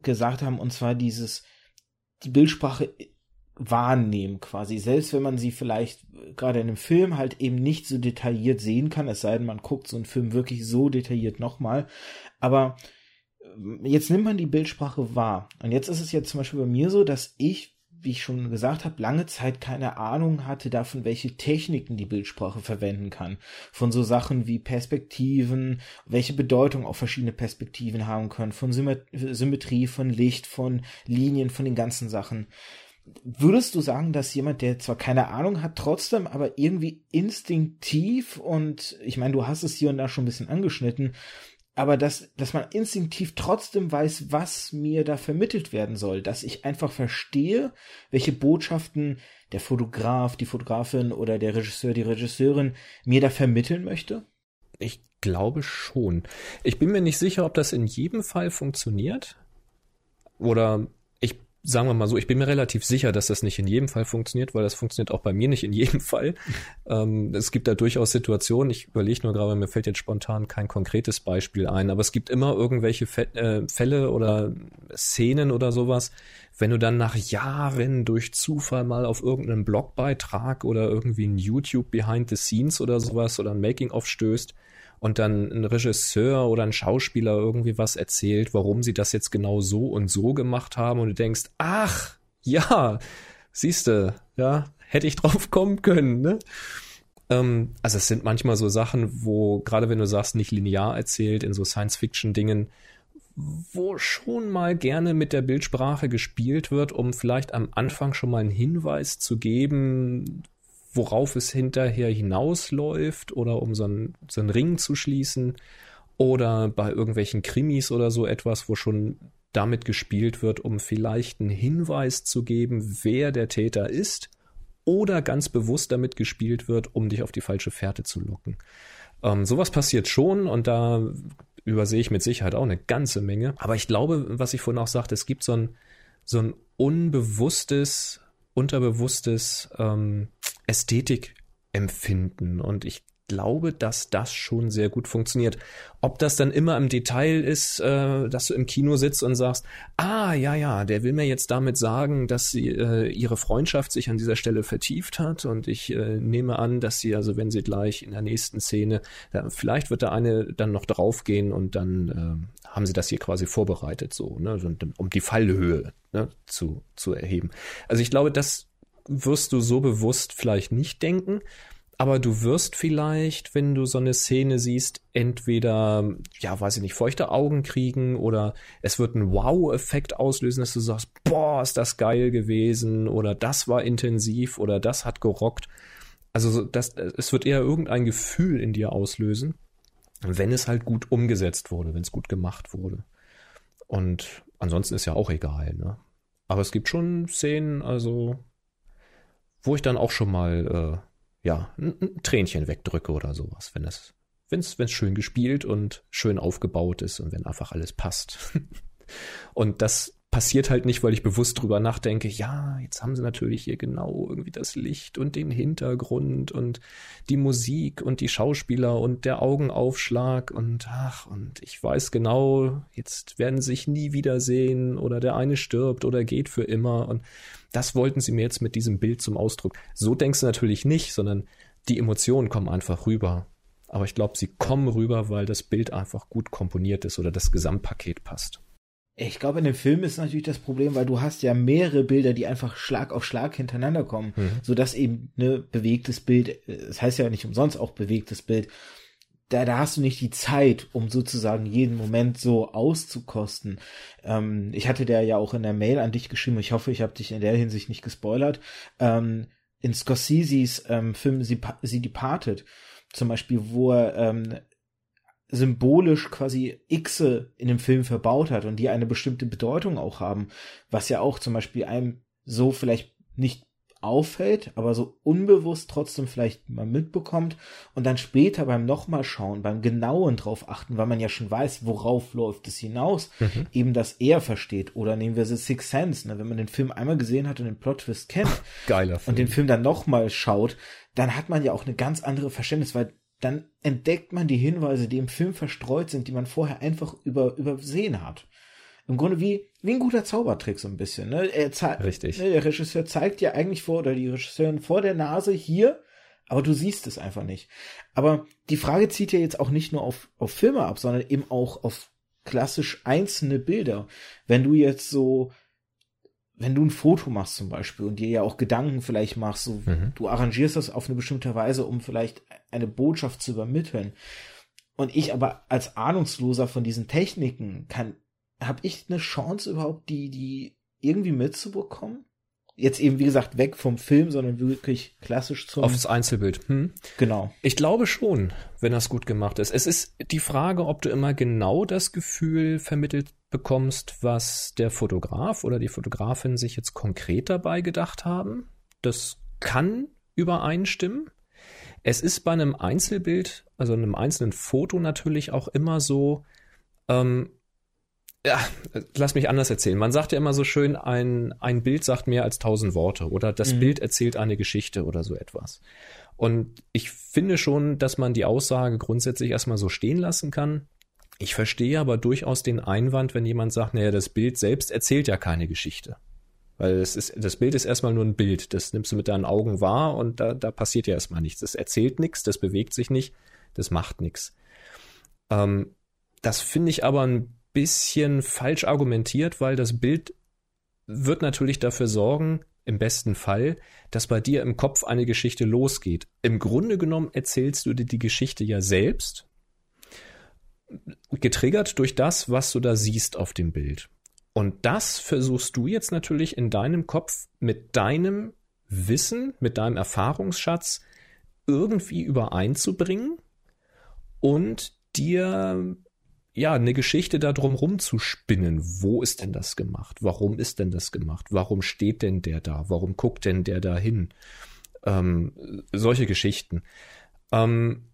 gesagt haben, und zwar dieses die Bildsprache wahrnehmen quasi, selbst wenn man sie vielleicht gerade in einem Film halt eben nicht so detailliert sehen kann, es sei denn, man guckt so einen Film wirklich so detailliert nochmal, aber äh, jetzt nimmt man die Bildsprache wahr. Und jetzt ist es jetzt zum Beispiel bei mir so, dass ich, wie ich schon gesagt habe, lange Zeit keine Ahnung hatte davon, welche Techniken die Bildsprache verwenden kann. Von so Sachen wie Perspektiven, welche Bedeutung auch verschiedene Perspektiven haben können, von Symmetrie, von Licht, von Linien, von den ganzen Sachen. Würdest du sagen, dass jemand, der zwar keine Ahnung hat, trotzdem aber irgendwie instinktiv und ich meine, du hast es hier und da schon ein bisschen angeschnitten, aber dass, dass man instinktiv trotzdem weiß, was mir da vermittelt werden soll, dass ich einfach verstehe, welche Botschaften der Fotograf, die Fotografin oder der Regisseur, die Regisseurin mir da vermitteln möchte? Ich glaube schon. Ich bin mir nicht sicher, ob das in jedem Fall funktioniert. Oder sagen wir mal so, ich bin mir relativ sicher, dass das nicht in jedem Fall funktioniert, weil das funktioniert auch bei mir nicht in jedem Fall. ähm, es gibt da durchaus Situationen, ich überlege nur gerade, mir fällt jetzt spontan kein konkretes Beispiel ein, aber es gibt immer irgendwelche äh, Fälle oder Szenen oder sowas, wenn du dann nach Jahren durch Zufall mal auf irgendeinen Blogbeitrag oder irgendwie ein YouTube Behind the Scenes oder sowas oder ein Making-of stößt, und dann ein Regisseur oder ein Schauspieler irgendwie was erzählt, warum sie das jetzt genau so und so gemacht haben und du denkst, ach, ja, siehste, ja, hätte ich drauf kommen können, ne? Ähm, also es sind manchmal so Sachen, wo, gerade wenn du sagst, nicht linear erzählt, in so Science-Fiction-Dingen, wo schon mal gerne mit der Bildsprache gespielt wird, um vielleicht am Anfang schon mal einen Hinweis zu geben, worauf es hinterher hinausläuft oder um so einen, so einen Ring zu schließen oder bei irgendwelchen Krimis oder so etwas, wo schon damit gespielt wird, um vielleicht einen Hinweis zu geben, wer der Täter ist oder ganz bewusst damit gespielt wird, um dich auf die falsche Fährte zu locken. Ähm, sowas passiert schon und da übersehe ich mit Sicherheit auch eine ganze Menge. Aber ich glaube, was ich vorhin auch sagte, es gibt so ein, so ein unbewusstes unterbewusstes ähm, Ästhetikempfinden. Und ich glaube, dass das schon sehr gut funktioniert. Ob das dann immer im Detail ist, äh, dass du im Kino sitzt und sagst, ah, ja, ja, der will mir jetzt damit sagen, dass sie äh, ihre Freundschaft sich an dieser Stelle vertieft hat und ich äh, nehme an, dass sie, also wenn sie gleich in der nächsten Szene, da, vielleicht wird da eine dann noch draufgehen und dann äh, haben sie das hier quasi vorbereitet, so, ne, um die Fallhöhe ne, zu, zu erheben. Also ich glaube, das wirst du so bewusst vielleicht nicht denken. aber du wirst vielleicht, wenn du so eine Szene siehst, entweder, ja, weiß ich nicht, feuchte Augen kriegen oder es wird einen Wow-Effekt auslösen, dass du sagst, boah, ist das geil gewesen oder das war intensiv oder das hat gerockt. Also das, es wird eher irgendein Gefühl in dir auslösen, wenn es halt gut umgesetzt wurde, wenn es gut gemacht wurde. Und ansonsten ist ja auch egal, ne? Aber es gibt schon Szenen, also, wo ich dann auch schon mal, äh, ja, ein, ein Tränchen wegdrücke oder sowas, wenn es, wenn es, wenn es schön gespielt und schön aufgebaut ist und wenn einfach alles passt. und das passiert halt nicht, weil ich bewusst drüber nachdenke, ja, jetzt haben sie natürlich hier genau irgendwie das Licht und den Hintergrund und die Musik und die Schauspieler und der Augenaufschlag und ach, und ich weiß genau, jetzt werden sie sich nie wiedersehen oder der eine stirbt oder geht für immer und das wollten sie mir jetzt mit diesem Bild zum Ausdruck. So denkst du natürlich nicht, sondern die Emotionen kommen einfach rüber. Aber ich glaube, sie kommen rüber, weil das Bild einfach gut komponiert ist oder das Gesamtpaket passt. Ich glaube, in dem Film ist natürlich das Problem, weil du hast ja mehrere Bilder, die einfach Schlag auf Schlag hintereinander kommen, mhm. so dass eben ne bewegtes Bild, es das heißt ja nicht umsonst auch bewegtes Bild, da, da hast du nicht die Zeit, um sozusagen jeden Moment so auszukosten. Ähm, ich hatte der ja auch in der Mail an dich geschrieben, ich hoffe, ich habe dich in der Hinsicht nicht gespoilert. Ähm, in Scorseses ähm, Film Sie, Sie Departed, zum Beispiel, wo er ähm, symbolisch quasi Xe in dem Film verbaut hat und die eine bestimmte Bedeutung auch haben, was ja auch zum Beispiel einem so vielleicht nicht auffällt, aber so unbewusst trotzdem vielleicht mal mitbekommt und dann später beim nochmal schauen, beim genauen drauf achten, weil man ja schon weiß, worauf läuft es hinaus, mhm. eben das er versteht. Oder nehmen wir The Sixth Sense, ne? wenn man den Film einmal gesehen hat und den Plot-Twist kennt Geiler Film. und den Film dann nochmal schaut, dann hat man ja auch eine ganz andere Verständnis, weil dann entdeckt man die Hinweise, die im Film verstreut sind, die man vorher einfach über, übersehen hat. Im Grunde wie, wie ein guter Zaubertrick so ein bisschen. Ne? Er Richtig. Ne, der Regisseur zeigt ja eigentlich vor, oder die Regisseurin vor der Nase hier, aber du siehst es einfach nicht. Aber die Frage zieht ja jetzt auch nicht nur auf, auf Filme ab, sondern eben auch auf klassisch einzelne Bilder. Wenn du jetzt so wenn du ein Foto machst zum Beispiel und dir ja auch Gedanken vielleicht machst, so, mhm. du arrangierst das auf eine bestimmte Weise, um vielleicht eine Botschaft zu übermitteln. Und ich aber als Ahnungsloser von diesen Techniken kann, habe ich eine Chance überhaupt, die, die irgendwie mitzubekommen? Jetzt eben, wie gesagt, weg vom Film, sondern wirklich klassisch zum. Aufs Einzelbild. Hm. Genau. Ich glaube schon, wenn das gut gemacht ist. Es ist die Frage, ob du immer genau das Gefühl vermittelt bekommst, was der Fotograf oder die Fotografin sich jetzt konkret dabei gedacht haben. Das kann übereinstimmen. Es ist bei einem Einzelbild, also einem einzelnen Foto natürlich auch immer so, ähm, ja, lass mich anders erzählen. Man sagt ja immer so schön, ein, ein Bild sagt mehr als tausend Worte oder das mhm. Bild erzählt eine Geschichte oder so etwas. Und ich finde schon, dass man die Aussage grundsätzlich erstmal so stehen lassen kann. Ich verstehe aber durchaus den Einwand, wenn jemand sagt, naja, das Bild selbst erzählt ja keine Geschichte. Weil es ist, das Bild ist erstmal nur ein Bild. Das nimmst du mit deinen Augen wahr und da, da passiert ja erstmal nichts. Das erzählt nichts, das bewegt sich nicht, das macht nichts. Ähm, das finde ich aber ein bisschen falsch argumentiert, weil das Bild wird natürlich dafür sorgen, im besten Fall, dass bei dir im Kopf eine Geschichte losgeht. Im Grunde genommen erzählst du dir die Geschichte ja selbst, getriggert durch das, was du da siehst auf dem Bild. Und das versuchst du jetzt natürlich in deinem Kopf mit deinem Wissen, mit deinem Erfahrungsschatz irgendwie übereinzubringen und dir ja, eine Geschichte da drum zu spinnen. Wo ist denn das gemacht? Warum ist denn das gemacht? Warum steht denn der da? Warum guckt denn der da hin? Ähm, solche Geschichten. Ähm,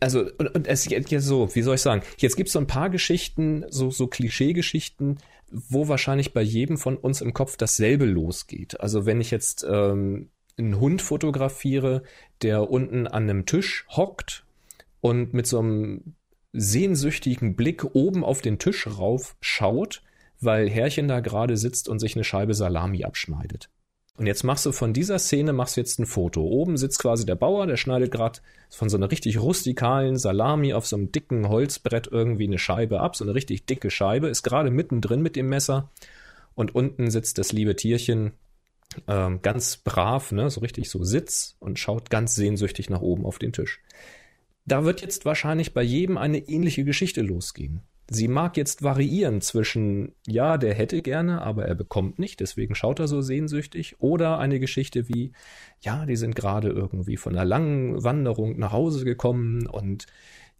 also, und, und es geht ja so, wie soll ich sagen, jetzt gibt es so ein paar Geschichten, so, so Klischeegeschichten, wo wahrscheinlich bei jedem von uns im Kopf dasselbe losgeht. Also wenn ich jetzt ähm, einen Hund fotografiere, der unten an einem Tisch hockt und mit so einem sehnsüchtigen Blick oben auf den Tisch rauf schaut, weil Herrchen da gerade sitzt und sich eine Scheibe Salami abschneidet. Und jetzt machst du von dieser Szene machst du jetzt ein Foto. Oben sitzt quasi der Bauer, der schneidet gerade von so einer richtig rustikalen Salami auf so einem dicken Holzbrett irgendwie eine Scheibe ab, so eine richtig dicke Scheibe, ist gerade mittendrin mit dem Messer. Und unten sitzt das liebe Tierchen ähm, ganz brav, ne, so richtig so Sitz und schaut ganz sehnsüchtig nach oben auf den Tisch. Da wird jetzt wahrscheinlich bei jedem eine ähnliche Geschichte losgehen. Sie mag jetzt variieren zwischen, ja, der hätte gerne, aber er bekommt nicht, deswegen schaut er so sehnsüchtig, oder eine Geschichte wie, ja, die sind gerade irgendwie von einer langen Wanderung nach Hause gekommen und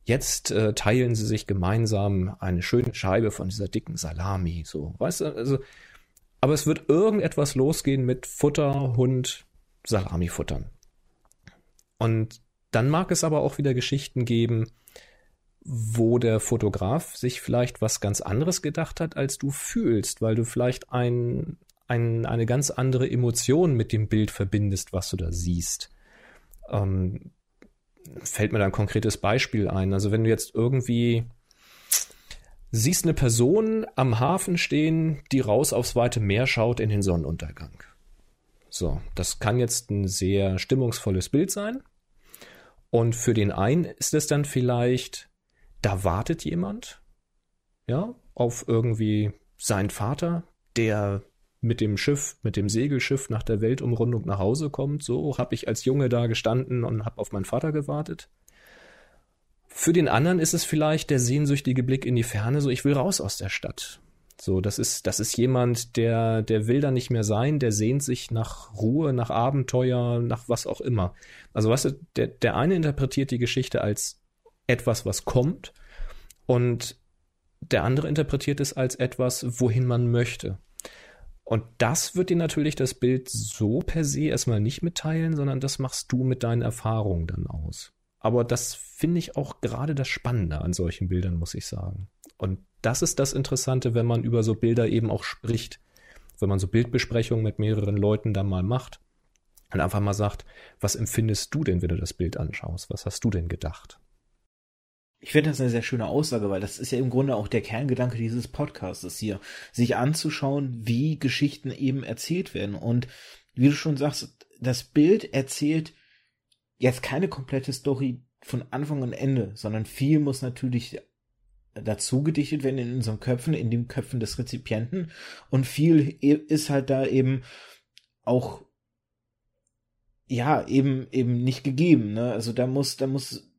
jetzt äh, teilen sie sich gemeinsam eine schöne Scheibe von dieser dicken Salami, so, weißt du, also aber es wird irgendetwas losgehen mit Futter, Hund, Salami futtern. Und dann mag es aber auch wieder Geschichten geben, wo der Fotograf sich vielleicht was ganz anderes gedacht hat, als du fühlst, weil du vielleicht ein, ein, eine ganz andere Emotion mit dem Bild verbindest, was du da siehst. Ähm, fällt mir da ein konkretes Beispiel ein. Also wenn du jetzt irgendwie siehst eine Person am Hafen stehen, die raus aufs weite Meer schaut in den Sonnenuntergang. So, das kann jetzt ein sehr stimmungsvolles Bild sein. Und für den einen ist es dann vielleicht, da wartet jemand, ja, auf irgendwie seinen Vater, der mit dem Schiff, mit dem Segelschiff nach der Weltumrundung nach Hause kommt. So habe ich als Junge da gestanden und habe auf meinen Vater gewartet. Für den anderen ist es vielleicht der sehnsüchtige Blick in die Ferne, so ich will raus aus der Stadt. So, das ist, das ist jemand, der, der will da nicht mehr sein, der sehnt sich nach Ruhe, nach Abenteuer, nach was auch immer. Also, weißt du, der, der eine interpretiert die Geschichte als etwas, was kommt, und der andere interpretiert es als etwas, wohin man möchte. Und das wird dir natürlich das Bild so per se erstmal nicht mitteilen, sondern das machst du mit deinen Erfahrungen dann aus. Aber das finde ich auch gerade das Spannende an solchen Bildern, muss ich sagen. Und das ist das Interessante, wenn man über so Bilder eben auch spricht. Wenn man so Bildbesprechungen mit mehreren Leuten dann mal macht und einfach mal sagt, was empfindest du denn, wenn du das Bild anschaust? Was hast du denn gedacht? Ich finde das eine sehr schöne Aussage, weil das ist ja im Grunde auch der Kerngedanke dieses Podcasts hier, sich anzuschauen, wie Geschichten eben erzählt werden. Und wie du schon sagst, das Bild erzählt jetzt keine komplette Story von Anfang und Ende, sondern viel muss natürlich dazu gedichtet werden in unseren Köpfen, in den Köpfen des Rezipienten und viel e-, ist halt da eben auch ja eben eben nicht gegeben, ne? Also da muss da muss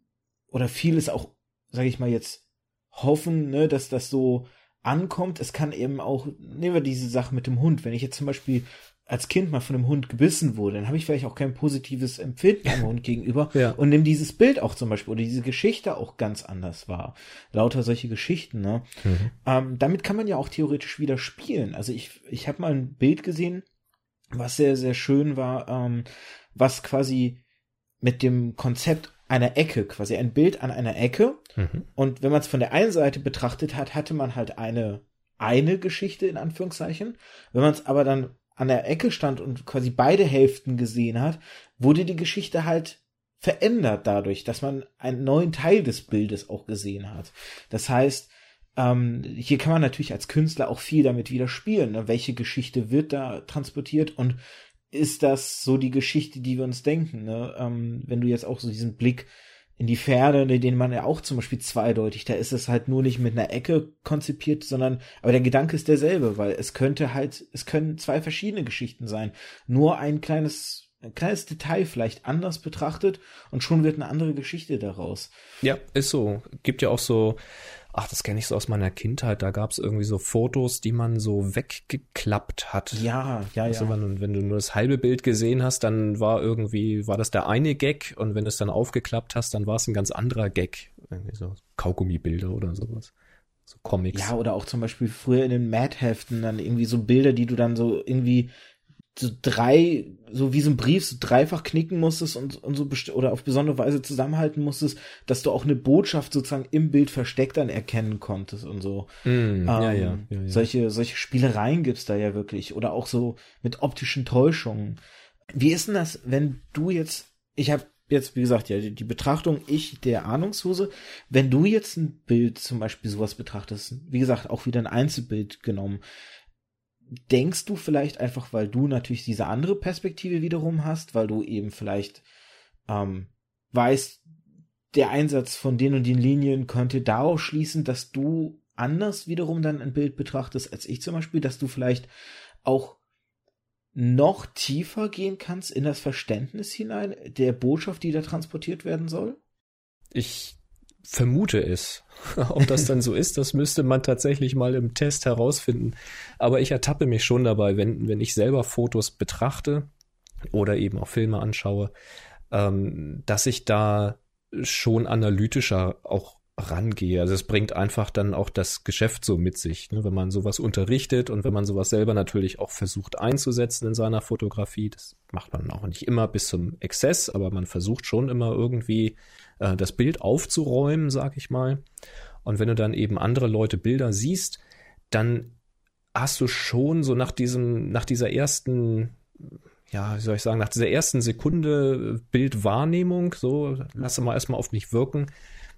oder viel ist auch, sage ich mal jetzt hoffen, ne, dass das so ankommt. Es kann eben auch nehmen wir diese Sache mit dem Hund, wenn ich jetzt zum Beispiel als Kind mal von einem Hund gebissen wurde, dann habe ich vielleicht auch kein positives Empfinden dem Hund gegenüber ja. und nehme dieses Bild auch zum Beispiel oder diese Geschichte auch ganz anders wahr. Lauter solche Geschichten, ne? Mhm. Ähm, damit kann man ja auch theoretisch wieder spielen. Also ich, ich habe mal ein Bild gesehen, was sehr, sehr schön war, ähm, was quasi mit dem Konzept einer Ecke, quasi ein Bild an einer Ecke. Mhm. Und wenn man es von der einen Seite betrachtet hat, hatte man halt eine eine Geschichte in Anführungszeichen. Wenn man es aber dann an der Ecke stand und quasi beide Hälften gesehen hat, wurde die Geschichte halt verändert dadurch, dass man einen neuen Teil des Bildes auch gesehen hat. Das heißt, ähm, hier kann man natürlich als Künstler auch viel damit wieder spielen. Ne? Welche Geschichte wird da transportiert und ist das so die Geschichte, die wir uns denken? Ne? Ähm, wenn du jetzt auch so diesen Blick in die Pferde, den man ja auch zum Beispiel zweideutig, da ist es halt nur nicht mit einer Ecke konzipiert, sondern, aber der Gedanke ist derselbe, weil es könnte halt, es können zwei verschiedene Geschichten sein. Nur ein kleines, ein kleines Detail vielleicht anders betrachtet und schon wird eine andere Geschichte daraus. Ja, ist so. Gibt ja auch so ach, das kenne ich so aus meiner Kindheit, da gab es irgendwie so Fotos, die man so weggeklappt hat. Ja, ja, also ja. Wenn, wenn, du nur das halbe Bild gesehen hast, dann war irgendwie, war das der eine Gag und wenn du es dann aufgeklappt hast, dann war es ein ganz anderer Gag. Irgendwie so Kaugummibilder oder sowas. So Comics. Ja, oder auch zum Beispiel früher in den Mad-Heften dann irgendwie so Bilder, die du dann so irgendwie so drei, so wie so ein Brief, so dreifach knicken musstest und, und so oder auf besondere Weise zusammenhalten musstest, dass du auch eine Botschaft sozusagen im Bild versteckt dann erkennen konntest und so. Mm, ähm, ja, ja, ja, Solche, solche Spielereien gibt's da ja wirklich. Oder auch so mit optischen Täuschungen. Wie ist denn das, wenn du jetzt, ich habe jetzt, wie gesagt, ja, die, die Betrachtung, ich, der Ahnungslose, wenn du jetzt ein Bild zum Beispiel sowas betrachtest, wie gesagt, auch wieder ein Einzelbild genommen, denkst du vielleicht einfach, weil du natürlich diese andere Perspektive wiederum hast, weil du eben vielleicht ähm, weißt, der Einsatz von den und den Linien könnte daraus schließen, dass du anders wiederum dann ein Bild betrachtest als ich zum Beispiel, dass du vielleicht auch noch tiefer gehen kannst in das Verständnis hinein der Botschaft, die da transportiert werden soll? Ich vermute es. Ob das dann so ist, das müsste man tatsächlich mal im Test herausfinden. Aber ich ertappe mich schon dabei, wenn, wenn ich selber Fotos betrachte oder eben auch Filme anschaue, ähm, dass ich da schon analytischer auch rangehe. Also es bringt einfach dann auch das Geschäft so mit sich, ne? wenn man sowas unterrichtet und wenn man sowas selber natürlich auch versucht einzusetzen in seiner Fotografie. Das macht man auch nicht immer bis zum Exzess, aber man versucht schon immer irgendwie äh, das Bild aufzuräumen, sag ich mal. Und wenn du dann eben andere Leute Bilder siehst, dann hast du schon so nach diesem, nach dieser ersten ja, wie soll ich sagen, nach dieser ersten Sekunde Bildwahrnehmung, so, lass mal erstmal auf mich wirken,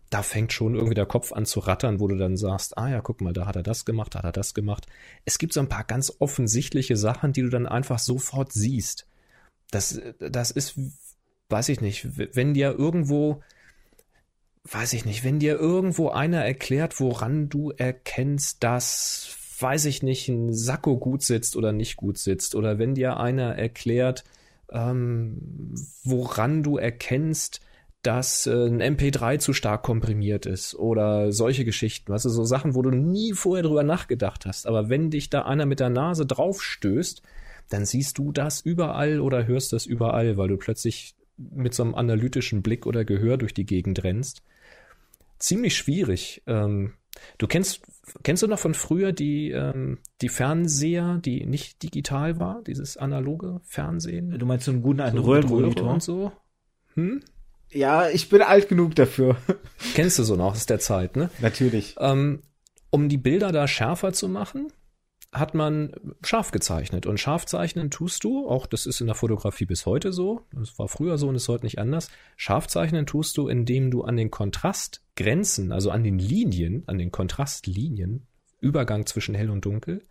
da fängt schon irgendwie der Kopf an zu rattern, wo du dann sagst, ah ja, guck mal, da hat er das gemacht, da hat er das gemacht. Es gibt so ein paar ganz offensichtliche Sachen, die du dann einfach sofort siehst. Das, das ist, weiß ich nicht, wenn dir irgendwo, weiß ich nicht, wenn dir irgendwo einer erklärt, woran du erkennst, dass, weiß ich nicht, ein Sakko gut sitzt oder nicht gut sitzt, oder wenn dir einer erklärt, ähm, woran du erkennst, dass äh, ein MP3 zu stark komprimiert ist oder solche Geschichten, weißt du, so Sachen, wo du nie vorher drüber nachgedacht hast. Aber wenn dich da einer mit der Nase draufstößt, dann siehst du das überall oder hörst das überall, weil du plötzlich mit so einem analytischen Blick oder Gehör durch die Gegend rennst. Ziemlich schwierig. Ähm, du kennst, kennst du noch von früher die, ähm, die Fernseher, die nicht digital war, dieses analoge Fernsehen? Du meinst so einen guten alten so Röhrenmonitor und so? Hm? Ja, ich bin alt genug dafür. Kennst du so noch aus der Zeit, ne? Natürlich. Ähm, um die Bilder da schärfer zu machen, hat man scharf gezeichnet. Und scharf zeichnen tust du, auch das ist in der Fotografie bis heute so, das war früher so und ist heute nicht anders. Scharf zeichnen tust du, indem du an den Kontrastgrenzen, also an den Linien, an den Kontrastlinien, Übergang zwischen hell und dunkel,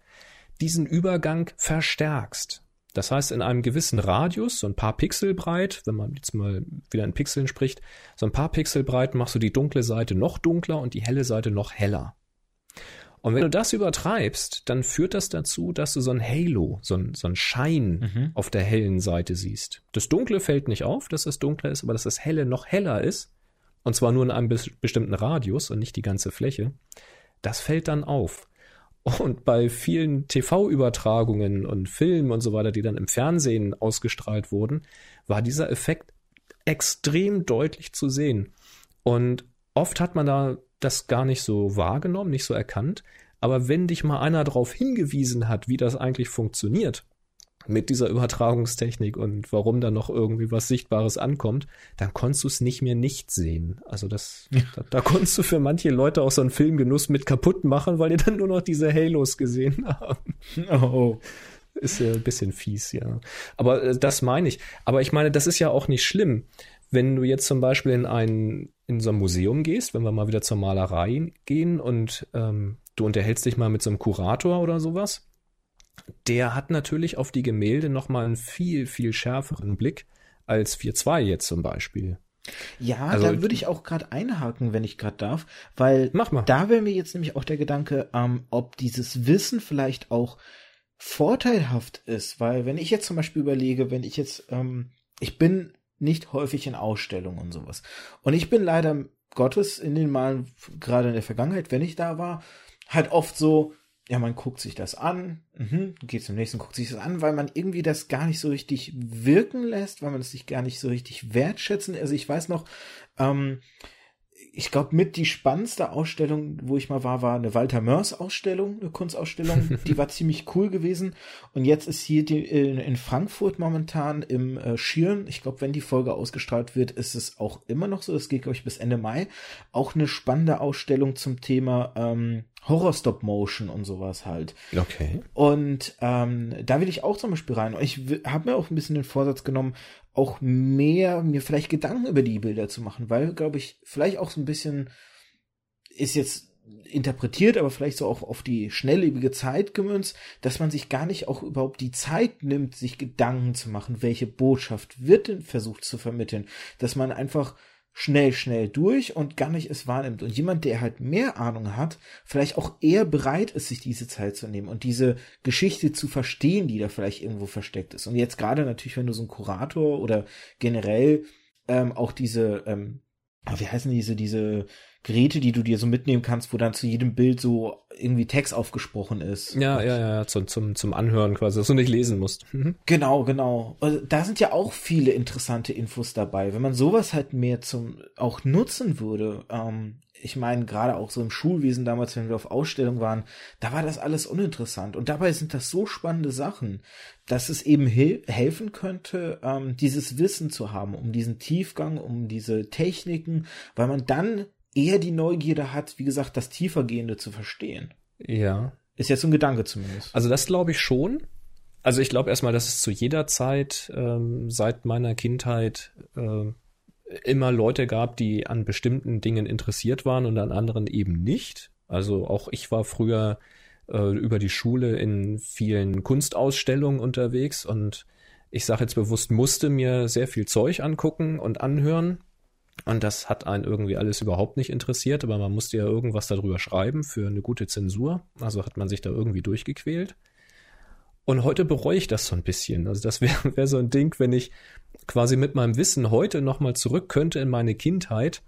diesen Übergang verstärkst. Das heißt, in einem gewissen Radius, so ein paar Pixel breit, wenn man jetzt mal wieder in Pixeln spricht, so ein paar Pixel breit machst du die dunkle Seite noch dunkler und die helle Seite noch heller. Und wenn du das übertreibst, dann führt das dazu, dass du so ein Halo, so ein, so ein Schein mhm. auf der hellen Seite siehst. Das Dunkle fällt nicht auf, dass es dunkler ist, aber dass das Helle noch heller ist, und zwar nur in einem bestimmten Radius und nicht die ganze Fläche, das fällt dann auf. Und bei vielen TV-Übertragungen und Filmen und so weiter, die dann im Fernsehen ausgestrahlt wurden, war dieser Effekt extrem deutlich zu sehen. Und oft hat man da das gar nicht so wahrgenommen, nicht so erkannt. Aber wenn dich mal einer darauf hingewiesen hat, wie das eigentlich funktioniert, mit dieser Übertragungstechnik und warum da noch irgendwie was Sichtbares ankommt, dann konntest du es nicht mehr nicht sehen. Also das, ja. da, da, konntest du für manche Leute auch so einen Filmgenuss mit kaputt machen, weil die dann nur noch diese Halos gesehen haben. Oh. Ist ja ein bisschen fies, ja. Aber äh, das meine ich. Aber ich meine, das ist ja auch nicht schlimm. Wenn du jetzt zum Beispiel in ein, in so ein Museum gehst, wenn wir mal wieder zur Malerei gehen und ähm, du unterhältst dich mal mit so einem Kurator oder sowas, der hat natürlich auf die Gemälde nochmal einen viel, viel schärferen Blick als 4.2 jetzt zum Beispiel. Ja, also, da würde ich auch gerade einhaken, wenn ich gerade darf, weil mach mal. da wäre mir jetzt nämlich auch der Gedanke, ähm, ob dieses Wissen vielleicht auch vorteilhaft ist, weil wenn ich jetzt zum Beispiel überlege, wenn ich jetzt, ähm, ich bin nicht häufig in Ausstellungen und sowas und ich bin leider Gottes in den Malen, gerade in der Vergangenheit, wenn ich da war, halt oft so, ja, man guckt sich das an, mhm, geht zum nächsten, guckt sich das an, weil man irgendwie das gar nicht so richtig wirken lässt, weil man es sich gar nicht so richtig wertschätzen. Also ich weiß noch, ähm, ich glaube, mit die spannendste Ausstellung, wo ich mal war, war eine Walter Mörs Ausstellung, eine Kunstausstellung. die war ziemlich cool gewesen. Und jetzt ist hier die, in, in Frankfurt momentan im äh, Schirn, ich glaube, wenn die Folge ausgestrahlt wird, ist es auch immer noch so, das geht, glaube ich, bis Ende Mai, auch eine spannende Ausstellung zum Thema ähm, Horror-Stop-Motion und sowas halt. Okay. Und ähm, da will ich auch zum Beispiel rein. Ich habe mir auch ein bisschen den Vorsatz genommen, auch mehr mir vielleicht Gedanken über die Bilder zu machen, weil, glaube ich, vielleicht auch so ein bisschen ist jetzt interpretiert, aber vielleicht so auch auf die schnelllebige Zeit gemünzt, dass man sich gar nicht auch überhaupt die Zeit nimmt, sich Gedanken zu machen, welche Botschaft wird denn versucht zu vermitteln, dass man einfach schnell, schnell durch und gar nicht es wahrnimmt. Und jemand, der halt mehr Ahnung hat, vielleicht auch eher bereit ist, sich diese Zeit zu nehmen und diese Geschichte zu verstehen, die da vielleicht irgendwo versteckt ist. Und jetzt gerade natürlich, wenn du so ein Kurator oder generell ähm, auch diese, ähm, wie heißen diese, diese Geräte, die du dir so mitnehmen kannst, wo dann zu jedem Bild so irgendwie Text aufgesprochen ist. Ja, ja, ja, zum, zum, zum Anhören quasi, dass du nicht lesen musst. Mhm. Genau, genau. Also, da sind ja auch viele interessante Infos dabei. Wenn man sowas halt mehr zum auch nutzen würde, ähm, ich meine, gerade auch so im Schulwesen damals, wenn wir auf Ausstellung waren, da war das alles uninteressant. Und dabei sind das so spannende Sachen, dass es eben hel helfen könnte, ähm, dieses Wissen zu haben, um diesen Tiefgang, um diese Techniken, weil man dann eher die Neugierde hat, wie gesagt, das Tiefergehende zu verstehen. Ja. Ist jetzt so ein Gedanke zumindest. Also das glaube ich schon. Also ich glaube erstmal, dass es zu jeder Zeit ähm, seit meiner Kindheit äh, immer Leute gab, die an bestimmten Dingen interessiert waren und an anderen eben nicht. Also auch ich war früher äh, über die Schule in vielen Kunstausstellungen unterwegs und ich sage jetzt bewusst, musste mir sehr viel Zeug angucken und anhören, und das hat einen irgendwie alles überhaupt nicht interessiert, aber man musste ja irgendwas darüber schreiben für eine gute Zensur. Also hat man sich da irgendwie durchgequält. Und heute bereue ich das so ein bisschen. Also das wäre wär so ein Ding, wenn ich quasi mit meinem Wissen heute nochmal zurück könnte in meine Kindheit,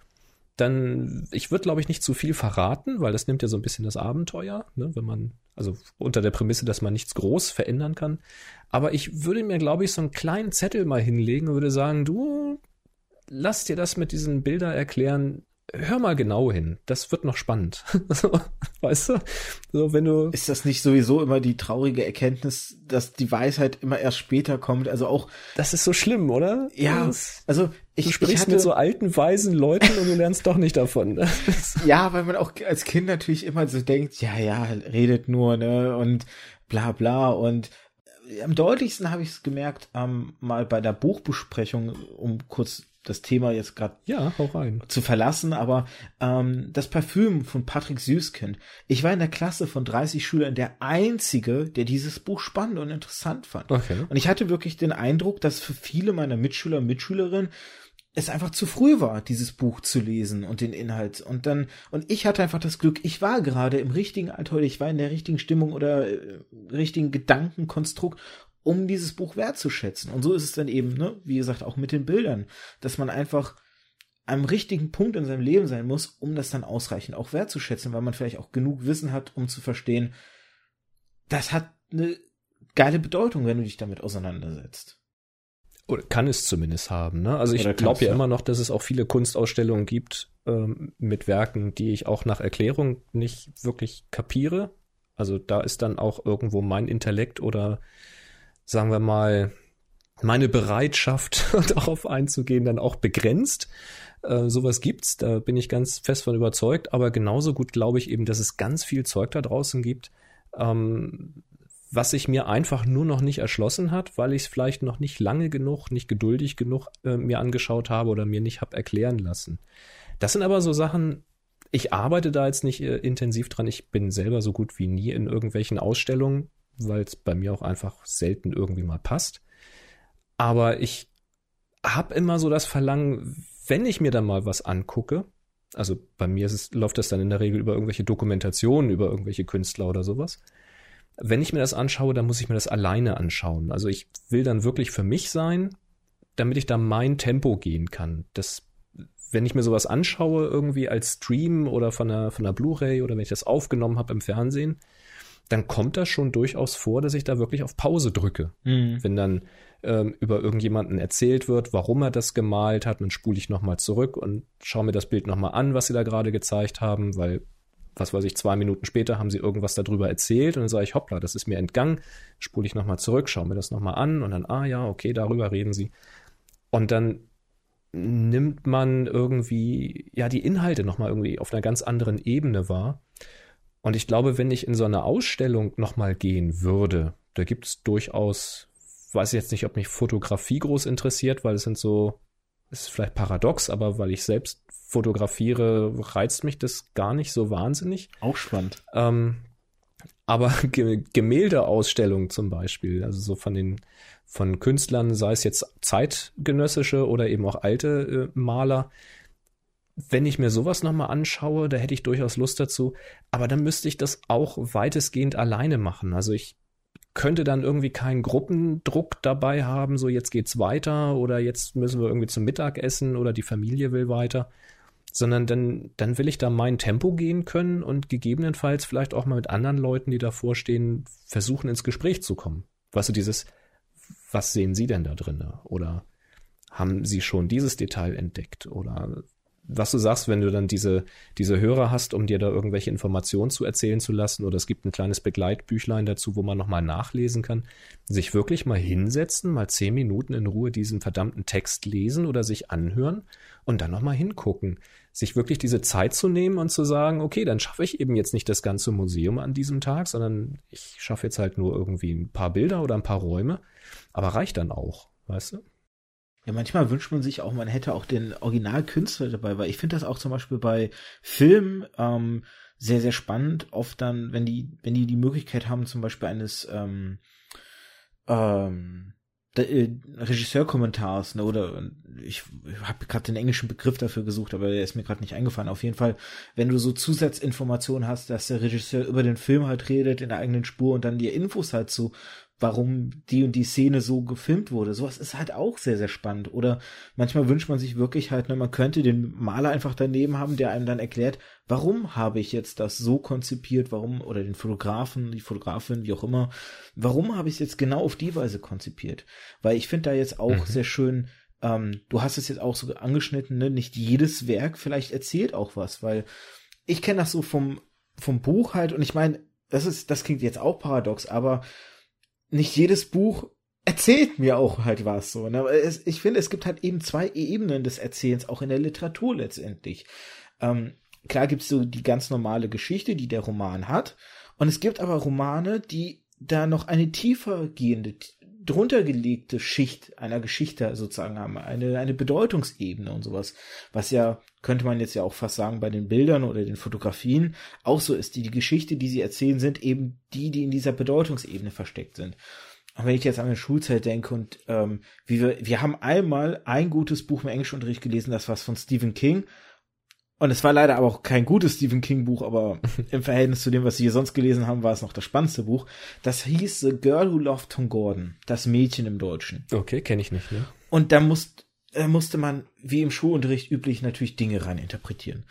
dann, ich würde glaube ich nicht zu viel verraten, weil das nimmt ja so ein bisschen das Abenteuer, ne, wenn man, also unter der Prämisse, dass man nichts groß verändern kann. Aber ich würde mir glaube ich so einen kleinen Zettel mal hinlegen und würde sagen, du, lass dir das mit diesen Bildern erklären. Hör mal genau hin. Das wird noch spannend. weißt du? So, wenn du. Ist das nicht sowieso immer die traurige Erkenntnis, dass die Weisheit immer erst später kommt? Also auch. Das ist so schlimm, oder? Ja. Das, also ich. Du sprichst ich hatte, mit so alten, weisen Leuten und du lernst doch nicht davon. ja, weil man auch als Kind natürlich immer so denkt, ja, ja, redet nur, ne? Und bla bla und am deutlichsten habe ich es gemerkt, ähm, mal bei der Buchbesprechung, um kurz das Thema jetzt gerade ja, hau rein. zu verlassen, aber ähm, das Parfüm von Patrick Süßkind. Ich war in der Klasse von 30 Schülern der einzige, der dieses Buch spannend und interessant fand. Okay. Und ich hatte wirklich den Eindruck, dass für viele meiner Mitschüler und Mitschülerinnen es einfach zu früh war, dieses Buch zu lesen und den Inhalt. Und dann, und ich hatte einfach das Glück, ich war gerade im richtigen Alter, ich war in der richtigen Stimmung oder äh, richtigen Gedankenkonstrukt um dieses Buch wertzuschätzen. Und so ist es dann eben, ne, wie gesagt, auch mit den Bildern, dass man einfach am richtigen Punkt in seinem Leben sein muss, um das dann ausreichend auch wertzuschätzen, weil man vielleicht auch genug Wissen hat, um zu verstehen, das hat eine geile Bedeutung, wenn du dich damit auseinandersetzt. Oder kann es zumindest haben. Ne? Also ich glaube ja immer noch, dass es auch viele Kunstausstellungen gibt ähm, mit Werken, die ich auch nach Erklärung nicht wirklich kapiere. Also da ist dann auch irgendwo mein Intellekt oder sagen wir mal, meine Bereitschaft, darauf einzugehen, dann auch begrenzt. Äh, sowas gibt's, da bin ich ganz fest von überzeugt, aber genauso gut glaube ich eben, dass es ganz viel Zeug da draußen gibt, ähm, was sich mir einfach nur noch nicht erschlossen hat, weil ich es vielleicht noch nicht lange genug, nicht geduldig genug äh, mir angeschaut habe oder mir nicht habe erklären lassen. Das sind aber so Sachen, ich arbeite da jetzt nicht äh, intensiv dran. Ich bin selber so gut wie nie in irgendwelchen Ausstellungen weil es bei mir auch einfach selten irgendwie mal passt. Aber ich habe immer so das Verlangen, wenn ich mir dann mal was angucke, also bei mir es, läuft das dann in der Regel über irgendwelche Dokumentationen, über irgendwelche Künstler oder sowas. Wenn ich mir das anschaue, dann muss ich mir das alleine anschauen. Also ich will dann wirklich für mich sein, damit ich da mein Tempo gehen kann. Das, wenn ich mir sowas anschaue, irgendwie als Stream oder von einer, von einer Blu-ray oder wenn ich das aufgenommen habe im Fernsehen, dann kommt das schon durchaus vor, dass ich da wirklich auf Pause drücke. Mhm. Wenn dann ähm, über irgendjemanden erzählt wird, warum er das gemalt hat, dann spule ich nochmal zurück und schaue mir das Bild nochmal an, was sie da gerade gezeigt haben, weil, was weiß ich, zwei Minuten später haben sie irgendwas darüber erzählt und dann sage ich, hoppla, das ist mir entgangen, spule ich nochmal zurück, schaue mir das nochmal an und dann, ah ja, okay, darüber reden sie. Und dann nimmt man irgendwie, ja, die Inhalte nochmal irgendwie auf einer ganz anderen Ebene wahr und ich glaube, wenn ich in so eine Ausstellung nochmal gehen würde, da gibt es durchaus, weiß ich jetzt nicht, ob mich Fotografie groß interessiert, weil es sind so, ist vielleicht paradox, aber weil ich selbst fotografiere, reizt mich das gar nicht so wahnsinnig. Auch spannend. Ähm, aber Gemäldeausstellungen zum Beispiel, also so von den von Künstlern, sei es jetzt zeitgenössische oder eben auch alte äh, Maler, wenn ich mir sowas nochmal anschaue, da hätte ich durchaus Lust dazu. Aber dann müsste ich das auch weitestgehend alleine machen. Also ich könnte dann irgendwie keinen Gruppendruck dabei haben, so jetzt geht's weiter oder jetzt müssen wir irgendwie zum Mittagessen oder die Familie will weiter, sondern dann, dann will ich da mein Tempo gehen können und gegebenenfalls vielleicht auch mal mit anderen Leuten, die davor stehen, versuchen ins Gespräch zu kommen. Weißt du, dieses, was sehen Sie denn da drin? Oder haben Sie schon dieses Detail entdeckt? Oder was du sagst, wenn du dann diese, diese Hörer hast, um dir da irgendwelche Informationen zu erzählen zu lassen, oder es gibt ein kleines Begleitbüchlein dazu, wo man nochmal nachlesen kann, sich wirklich mal hinsetzen, mal zehn Minuten in Ruhe diesen verdammten Text lesen oder sich anhören und dann nochmal hingucken. Sich wirklich diese Zeit zu nehmen und zu sagen, okay, dann schaffe ich eben jetzt nicht das ganze Museum an diesem Tag, sondern ich schaffe jetzt halt nur irgendwie ein paar Bilder oder ein paar Räume, aber reicht dann auch, weißt du? Ja, manchmal wünscht man sich auch, man hätte auch den Originalkünstler dabei, weil ich finde das auch zum Beispiel bei Filmen ähm, sehr, sehr spannend, oft dann, wenn die, wenn die die Möglichkeit haben, zum Beispiel eines ähm, ähm, äh, Regisseurkommentars, ne, oder ich habe gerade den englischen Begriff dafür gesucht, aber der ist mir gerade nicht eingefallen. Auf jeden Fall, wenn du so Zusatzinformationen hast, dass der Regisseur über den Film halt redet in der eigenen Spur und dann dir Infos halt zu warum die und die Szene so gefilmt wurde. Sowas ist halt auch sehr, sehr spannend. Oder manchmal wünscht man sich wirklich halt, ne, man könnte den Maler einfach daneben haben, der einem dann erklärt, warum habe ich jetzt das so konzipiert, warum, oder den Fotografen, die Fotografin, wie auch immer, warum habe ich es jetzt genau auf die Weise konzipiert? Weil ich finde da jetzt auch mhm. sehr schön, ähm, du hast es jetzt auch so angeschnitten, ne, nicht jedes Werk vielleicht erzählt auch was, weil ich kenne das so vom, vom Buch halt und ich meine, das ist, das klingt jetzt auch paradox, aber nicht jedes Buch erzählt mir auch halt was so. Ne? Es, ich finde, es gibt halt eben zwei Ebenen des Erzählens, auch in der Literatur letztendlich. Ähm, klar gibt's so die ganz normale Geschichte, die der Roman hat. Und es gibt aber Romane, die da noch eine tiefer gehende, drunter gelegte Schicht einer Geschichte sozusagen haben, eine, eine Bedeutungsebene und sowas, was ja, könnte man jetzt ja auch fast sagen, bei den Bildern oder den Fotografien auch so ist. Die, die Geschichte, die sie erzählen, sind eben die, die in dieser Bedeutungsebene versteckt sind. Und wenn ich jetzt an meine Schulzeit denke und ähm, wie wir, wir haben einmal ein gutes Buch im Englischunterricht gelesen, das war von Stephen King und es war leider aber auch kein gutes Stephen King Buch, aber im Verhältnis zu dem, was Sie hier sonst gelesen haben, war es noch das spannendste Buch. Das hieß The Girl Who Loved Tom Gordon. Das Mädchen im Deutschen. Okay, kenne ich nicht, ne? Und da musst, äh, musste man, wie im Schulunterricht üblich, natürlich Dinge rein interpretieren.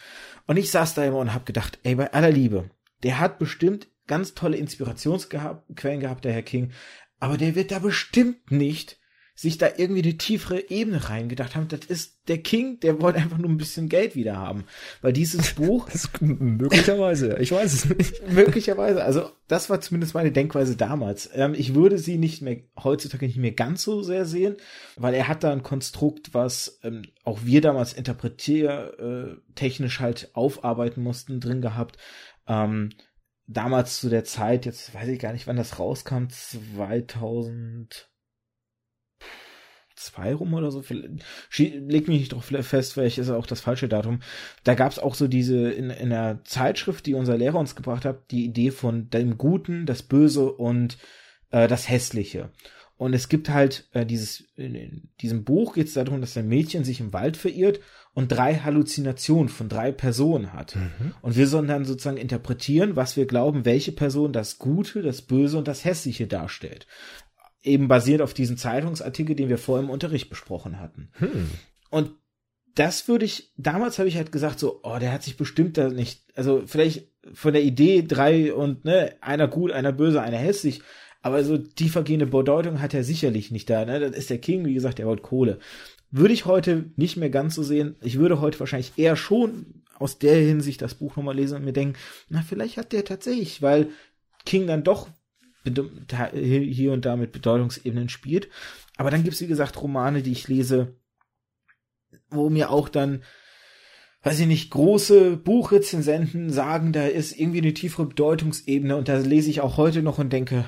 Und ich saß da immer und hab gedacht, ey, bei aller Liebe, der hat bestimmt ganz tolle Inspirationsquellen gehabt, der Herr King, aber der wird da bestimmt nicht sich da irgendwie eine tiefere Ebene reingedacht haben. Das ist der King, der wollte einfach nur ein bisschen Geld wieder haben. Weil dieses Buch. möglicherweise, ich weiß es nicht. möglicherweise. Also, das war zumindest meine Denkweise damals. Ähm, ich würde sie nicht mehr, heutzutage nicht mehr ganz so sehr sehen, weil er hat da ein Konstrukt, was ähm, auch wir damals interpretiertechnisch äh, halt aufarbeiten mussten, drin gehabt. Ähm, damals zu der Zeit, jetzt weiß ich gar nicht, wann das rauskam, 2000 zwei rum oder so. Leg mich nicht drauf fest, vielleicht ist auch das falsche Datum. Da gab es auch so diese in, in der Zeitschrift, die unser Lehrer uns gebracht hat, die Idee von dem Guten, das Böse und äh, das Hässliche. Und es gibt halt äh, dieses, in diesem Buch geht es darum, dass ein Mädchen sich im Wald verirrt und drei Halluzinationen von drei Personen hat. Mhm. Und wir sollen dann sozusagen interpretieren, was wir glauben, welche Person das Gute, das Böse und das Hässliche darstellt eben basiert auf diesen Zeitungsartikel, den wir vorher im Unterricht besprochen hatten. Hm. Und das würde ich, damals habe ich halt gesagt, so, oh, der hat sich bestimmt da nicht, also vielleicht von der Idee drei und ne, einer gut, einer böse, einer hässlich, aber so tiefergehende Bedeutung hat er sicherlich nicht da. Ne? Das ist der King, wie gesagt, der wollte Kohle. Würde ich heute nicht mehr ganz so sehen. Ich würde heute wahrscheinlich eher schon aus der Hinsicht das Buch nochmal lesen und mir denken, na, vielleicht hat der tatsächlich, weil King dann doch hier und da mit Bedeutungsebenen spielt. Aber dann gibt's wie gesagt, Romane, die ich lese, wo mir auch dann, weiß ich nicht, große Buchrezensenten sagen, da ist irgendwie eine tiefere Bedeutungsebene und da lese ich auch heute noch und denke,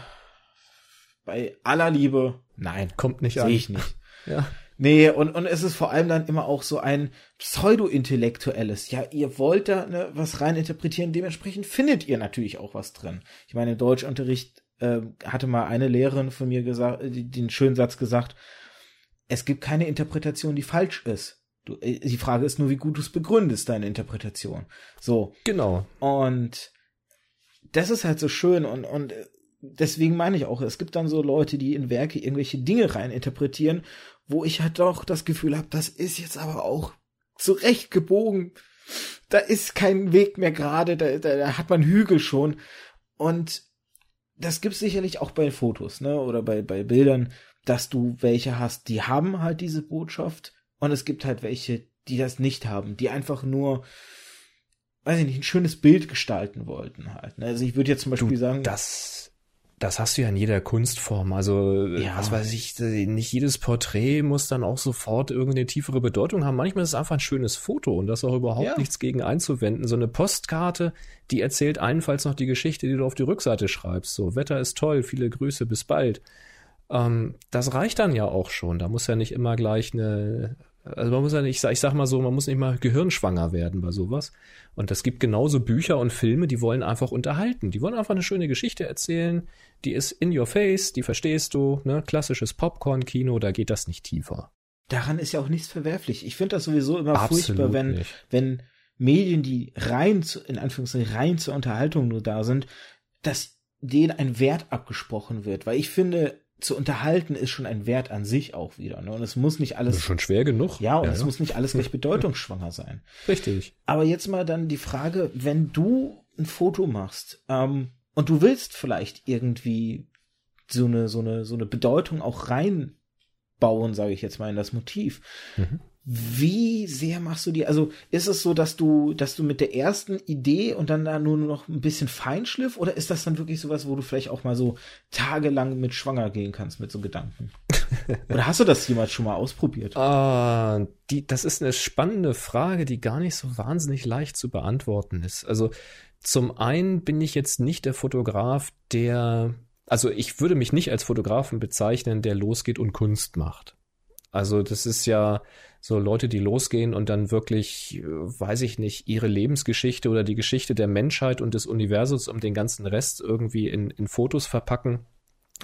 bei aller Liebe, nein, kommt nicht an. Sehe ich nicht. ja. Nee, und, und es ist vor allem dann immer auch so ein pseudo-intellektuelles. Ja, ihr wollt da ne, was rein interpretieren, dementsprechend findet ihr natürlich auch was drin. Ich meine, im Deutschunterricht äh, hatte mal eine Lehrerin von mir gesagt, den schönen Satz gesagt, es gibt keine Interpretation, die falsch ist. Du, äh, die Frage ist nur, wie gut du es begründest, deine Interpretation. So. Genau. Und das ist halt so schön und, und deswegen meine ich auch, es gibt dann so Leute, die in Werke irgendwelche Dinge rein interpretieren, wo ich halt doch das Gefühl habe, das ist jetzt aber auch zurecht gebogen. Da ist kein Weg mehr gerade, da, da, da hat man Hügel schon. Und das gibt's sicherlich auch bei Fotos, ne, oder bei, bei Bildern, dass du welche hast, die haben halt diese Botschaft und es gibt halt welche, die das nicht haben, die einfach nur, weiß ich nicht, ein schönes Bild gestalten wollten halt. Ne? Also ich würde jetzt zum Beispiel du, sagen. Das, das hast du ja in jeder Kunstform. Also, ja. was weiß ich, nicht jedes Porträt muss dann auch sofort irgendeine tiefere Bedeutung haben. Manchmal ist es einfach ein schönes Foto und da ist auch überhaupt ja. nichts gegen einzuwenden. So eine Postkarte, die erzählt allenfalls noch die Geschichte, die du auf die Rückseite schreibst. So, Wetter ist toll, viele Grüße, bis bald. Ähm, das reicht dann ja auch schon. Da muss ja nicht immer gleich eine also man muss ja nicht, ich sag mal so, man muss nicht mal gehirnschwanger werden bei sowas. Und es gibt genauso Bücher und Filme, die wollen einfach unterhalten. Die wollen einfach eine schöne Geschichte erzählen. Die ist in your face, die verstehst du, ne? Klassisches Popcorn-Kino, da geht das nicht tiefer. Daran ist ja auch nichts verwerflich. Ich finde das sowieso immer Absolut furchtbar, wenn, wenn Medien, die rein zu, in Anführungszeichen rein zur Unterhaltung nur da sind, dass denen ein Wert abgesprochen wird. Weil ich finde, zu unterhalten ist schon ein Wert an sich auch wieder. Ne? Und es muss nicht alles. Das ist schon schwer genug. Ja, und ja, es ja. muss nicht alles gleich bedeutungsschwanger sein. Richtig. Aber jetzt mal dann die Frage, wenn du ein Foto machst ähm, und du willst vielleicht irgendwie so eine, so eine, so eine Bedeutung auch reinbauen, sage ich jetzt mal, in das Motiv. Mhm. Wie sehr machst du die? Also ist es so, dass du, dass du mit der ersten Idee und dann da nur noch ein bisschen Feinschliff oder ist das dann wirklich sowas, wo du vielleicht auch mal so tagelang mit schwanger gehen kannst mit so Gedanken? oder hast du das jemals schon mal ausprobiert? Ah, die, das ist eine spannende Frage, die gar nicht so wahnsinnig leicht zu beantworten ist. Also zum einen bin ich jetzt nicht der Fotograf, der, also ich würde mich nicht als Fotografen bezeichnen, der losgeht und Kunst macht. Also das ist ja so Leute, die losgehen und dann wirklich, äh, weiß ich nicht, ihre Lebensgeschichte oder die Geschichte der Menschheit und des Universums um den ganzen Rest irgendwie in, in Fotos verpacken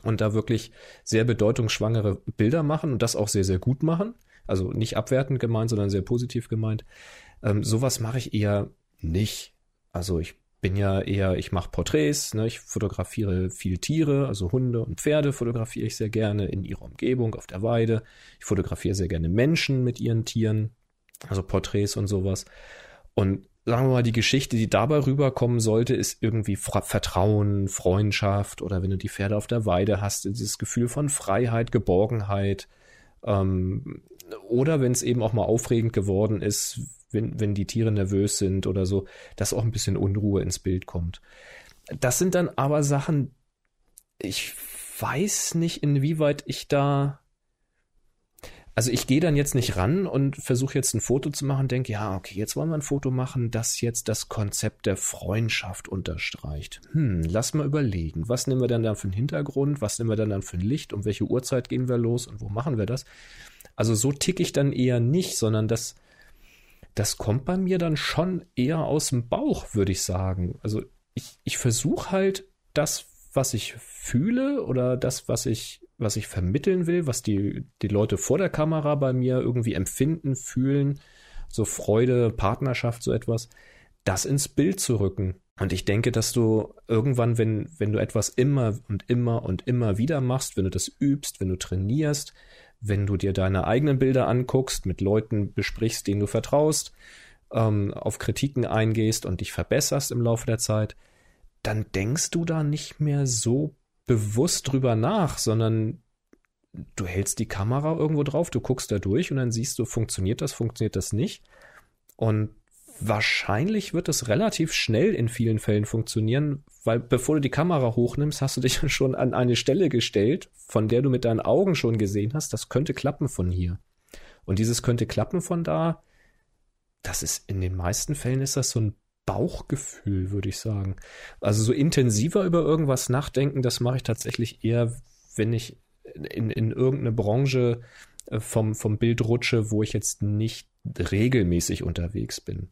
und da wirklich sehr bedeutungsschwangere Bilder machen und das auch sehr, sehr gut machen. Also nicht abwertend gemeint, sondern sehr positiv gemeint. Ähm, sowas mache ich eher nicht. Also ich bin ja eher, ich mache Porträts, ne, ich fotografiere viel Tiere, also Hunde und Pferde fotografiere ich sehr gerne in ihrer Umgebung, auf der Weide. Ich fotografiere sehr gerne Menschen mit ihren Tieren, also Porträts und sowas. Und sagen wir mal, die Geschichte, die dabei rüberkommen sollte, ist irgendwie Vertrauen, Freundschaft oder wenn du die Pferde auf der Weide hast, dieses Gefühl von Freiheit, Geborgenheit. Ähm, oder wenn es eben auch mal aufregend geworden ist, wenn, wenn die Tiere nervös sind oder so, dass auch ein bisschen Unruhe ins Bild kommt. Das sind dann aber Sachen, ich weiß nicht, inwieweit ich da. Also ich gehe dann jetzt nicht ran und versuche jetzt ein Foto zu machen, denke, ja, okay, jetzt wollen wir ein Foto machen, das jetzt das Konzept der Freundschaft unterstreicht. Hm, lass mal überlegen, was nehmen wir dann dann für einen Hintergrund, was nehmen wir dann dann für ein Licht, um welche Uhrzeit gehen wir los und wo machen wir das? Also so tick ich dann eher nicht, sondern das, das kommt bei mir dann schon eher aus dem Bauch, würde ich sagen. Also ich, ich versuche halt das, was ich fühle oder das, was ich, was ich vermitteln will, was die, die Leute vor der Kamera bei mir irgendwie empfinden, fühlen, so Freude, Partnerschaft, so etwas, das ins Bild zu rücken. Und ich denke, dass du irgendwann, wenn, wenn du etwas immer und immer und immer wieder machst, wenn du das übst, wenn du trainierst, wenn du dir deine eigenen Bilder anguckst, mit Leuten besprichst, denen du vertraust, ähm, auf Kritiken eingehst und dich verbesserst im Laufe der Zeit, dann denkst du da nicht mehr so bewusst drüber nach, sondern du hältst die Kamera irgendwo drauf, du guckst da durch und dann siehst du, funktioniert das, funktioniert das nicht. Und wahrscheinlich wird es relativ schnell in vielen Fällen funktionieren, weil bevor du die Kamera hochnimmst, hast du dich schon an eine Stelle gestellt, von der du mit deinen Augen schon gesehen hast, das könnte klappen von hier. Und dieses könnte klappen von da, das ist in den meisten Fällen ist das so ein Bauchgefühl, würde ich sagen. Also so intensiver über irgendwas nachdenken, das mache ich tatsächlich eher, wenn ich in, in irgendeine Branche äh, vom, vom Bild rutsche, wo ich jetzt nicht regelmäßig unterwegs bin.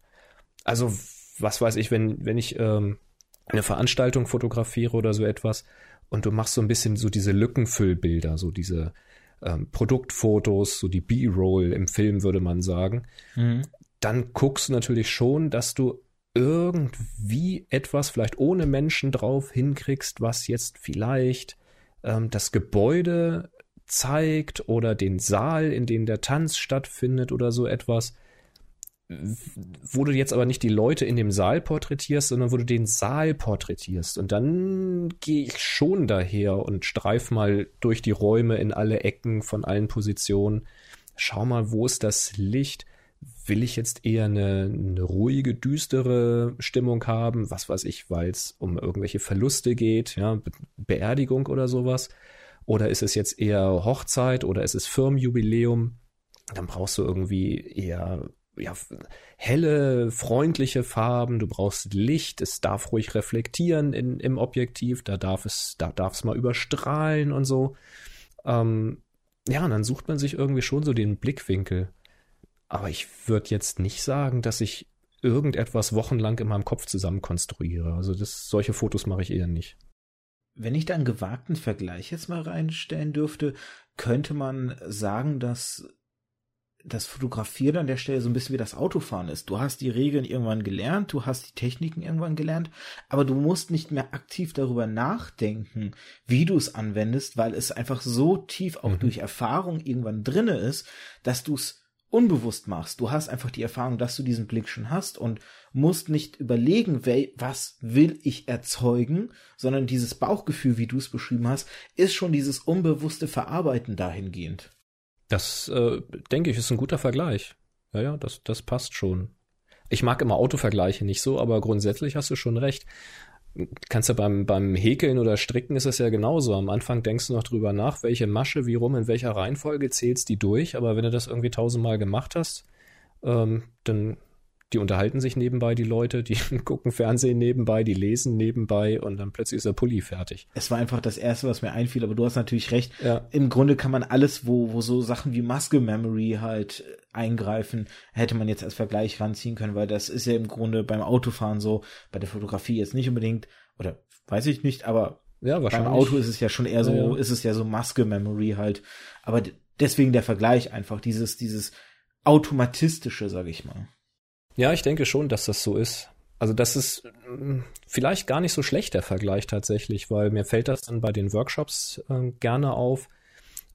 Also, was weiß ich, wenn, wenn ich ähm, eine Veranstaltung fotografiere oder so etwas und du machst so ein bisschen so diese Lückenfüllbilder, so diese ähm, Produktfotos, so die B-Roll im Film würde man sagen, mhm. dann guckst du natürlich schon, dass du irgendwie etwas vielleicht ohne Menschen drauf hinkriegst, was jetzt vielleicht ähm, das Gebäude zeigt oder den Saal, in dem der Tanz stattfindet oder so etwas, wo du jetzt aber nicht die Leute in dem Saal porträtierst, sondern wo du den Saal porträtierst. Und dann gehe ich schon daher und streif mal durch die Räume in alle Ecken von allen Positionen. Schau mal, wo ist das Licht? Will ich jetzt eher eine, eine ruhige, düstere Stimmung haben? Was weiß ich, weil es um irgendwelche Verluste geht, ja, Be Beerdigung oder sowas? Oder ist es jetzt eher Hochzeit oder ist es Firmenjubiläum? Dann brauchst du irgendwie eher ja, helle, freundliche Farben, du brauchst Licht, es darf ruhig reflektieren in, im Objektiv, da darf es, da darf es mal überstrahlen und so. Ähm, ja, und dann sucht man sich irgendwie schon so den Blickwinkel. Aber ich würde jetzt nicht sagen, dass ich irgendetwas wochenlang in meinem Kopf zusammenkonstruiere. Also das, solche Fotos mache ich eher nicht. Wenn ich da einen gewagten Vergleich jetzt mal reinstellen dürfte, könnte man sagen, dass das Fotografieren an der Stelle so ein bisschen wie das Autofahren ist. Du hast die Regeln irgendwann gelernt, du hast die Techniken irgendwann gelernt, aber du musst nicht mehr aktiv darüber nachdenken, wie du es anwendest, weil es einfach so tief auch mhm. durch Erfahrung irgendwann drinne ist, dass du es unbewusst machst. Du hast einfach die Erfahrung, dass du diesen Blick schon hast und musst nicht überlegen, was will ich erzeugen, sondern dieses Bauchgefühl, wie du es beschrieben hast, ist schon dieses unbewusste Verarbeiten dahingehend. Das, äh, denke ich, ist ein guter Vergleich. Ja, ja, das, das passt schon. Ich mag immer Autovergleiche nicht so, aber grundsätzlich hast du schon recht. Kannst ja beim, beim Häkeln oder Stricken ist es ja genauso. Am Anfang denkst du noch drüber nach, welche Masche, wie rum, in welcher Reihenfolge zählst die durch, aber wenn du das irgendwie tausendmal gemacht hast, ähm, dann die unterhalten sich nebenbei, die Leute, die gucken Fernsehen nebenbei, die lesen nebenbei und dann plötzlich ist der Pulli fertig. Es war einfach das Erste, was mir einfiel, aber du hast natürlich recht. Ja. Im Grunde kann man alles, wo, wo so Sachen wie Muscle Memory halt eingreifen, hätte man jetzt als Vergleich ranziehen können, weil das ist ja im Grunde beim Autofahren so, bei der Fotografie jetzt nicht unbedingt, oder weiß ich nicht, aber ja, wahrscheinlich. beim Auto ist es ja schon eher so, ja, ja. ist es ja so Muscle Memory halt. Aber deswegen der Vergleich einfach, dieses, dieses automatistische, sag ich mal. Ja, ich denke schon, dass das so ist. Also das ist mm, vielleicht gar nicht so schlecht der Vergleich tatsächlich, weil mir fällt das dann bei den Workshops äh, gerne auf.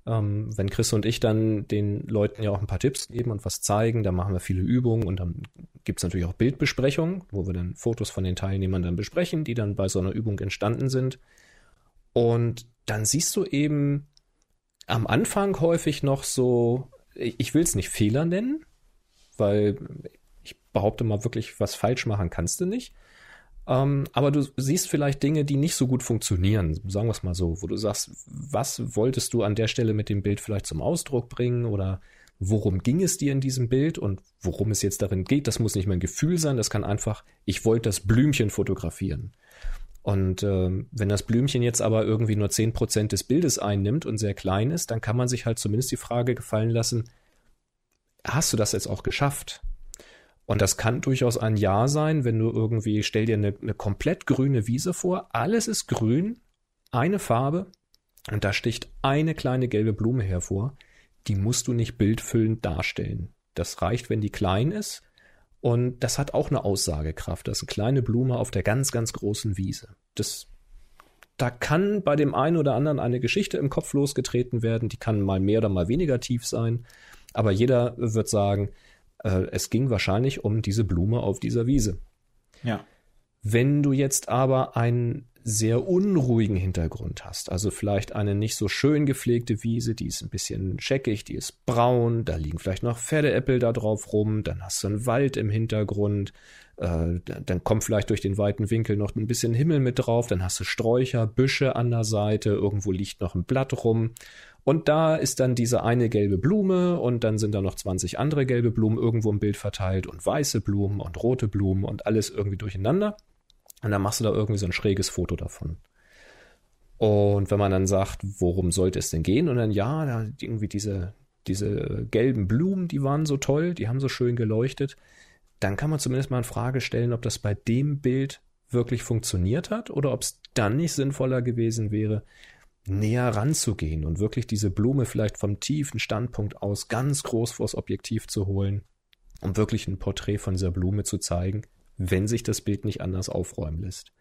Ähm, wenn Chris und ich dann den Leuten ja auch ein paar Tipps geben und was zeigen, dann machen wir viele Übungen und dann gibt's natürlich auch Bildbesprechungen, wo wir dann Fotos von den Teilnehmern dann besprechen, die dann bei so einer Übung entstanden sind. Und dann siehst du eben am Anfang häufig noch so, ich will es nicht Fehler nennen, weil behaupte mal wirklich, was falsch machen kannst du nicht. Ähm, aber du siehst vielleicht Dinge, die nicht so gut funktionieren, sagen wir es mal so, wo du sagst, was wolltest du an der Stelle mit dem Bild vielleicht zum Ausdruck bringen oder worum ging es dir in diesem Bild und worum es jetzt darin geht, das muss nicht mein Gefühl sein, das kann einfach, ich wollte das Blümchen fotografieren. Und äh, wenn das Blümchen jetzt aber irgendwie nur zehn Prozent des Bildes einnimmt und sehr klein ist, dann kann man sich halt zumindest die Frage gefallen lassen, hast du das jetzt auch geschafft? Und das kann durchaus ein Ja sein, wenn du irgendwie, stell dir eine, eine komplett grüne Wiese vor, alles ist grün, eine Farbe und da sticht eine kleine gelbe Blume hervor. Die musst du nicht bildfüllend darstellen. Das reicht, wenn die klein ist. Und das hat auch eine Aussagekraft. Das ist eine kleine Blume auf der ganz, ganz großen Wiese. Das, da kann bei dem einen oder anderen eine Geschichte im Kopf losgetreten werden. Die kann mal mehr oder mal weniger tief sein. Aber jeder wird sagen, äh, es ging wahrscheinlich um diese Blume auf dieser Wiese. Ja. Wenn du jetzt aber einen sehr unruhigen Hintergrund hast, also vielleicht eine nicht so schön gepflegte Wiese, die ist ein bisschen scheckig, die ist braun, da liegen vielleicht noch Pferdeäppel da drauf rum, dann hast du einen Wald im Hintergrund, äh, dann kommt vielleicht durch den weiten Winkel noch ein bisschen Himmel mit drauf, dann hast du Sträucher, Büsche an der Seite, irgendwo liegt noch ein Blatt rum und da ist dann diese eine gelbe Blume und dann sind da noch 20 andere gelbe Blumen irgendwo im Bild verteilt und weiße Blumen und rote Blumen und alles irgendwie durcheinander. Und dann machst du da irgendwie so ein schräges Foto davon. Und wenn man dann sagt, worum sollte es denn gehen? Und dann, ja, da irgendwie diese, diese gelben Blumen, die waren so toll, die haben so schön geleuchtet. Dann kann man zumindest mal in Frage stellen, ob das bei dem Bild wirklich funktioniert hat oder ob es dann nicht sinnvoller gewesen wäre, näher ranzugehen und wirklich diese Blume vielleicht vom tiefen Standpunkt aus ganz groß vors Objektiv zu holen, um wirklich ein Porträt von dieser Blume zu zeigen, wenn sich das Bild nicht anders aufräumen lässt.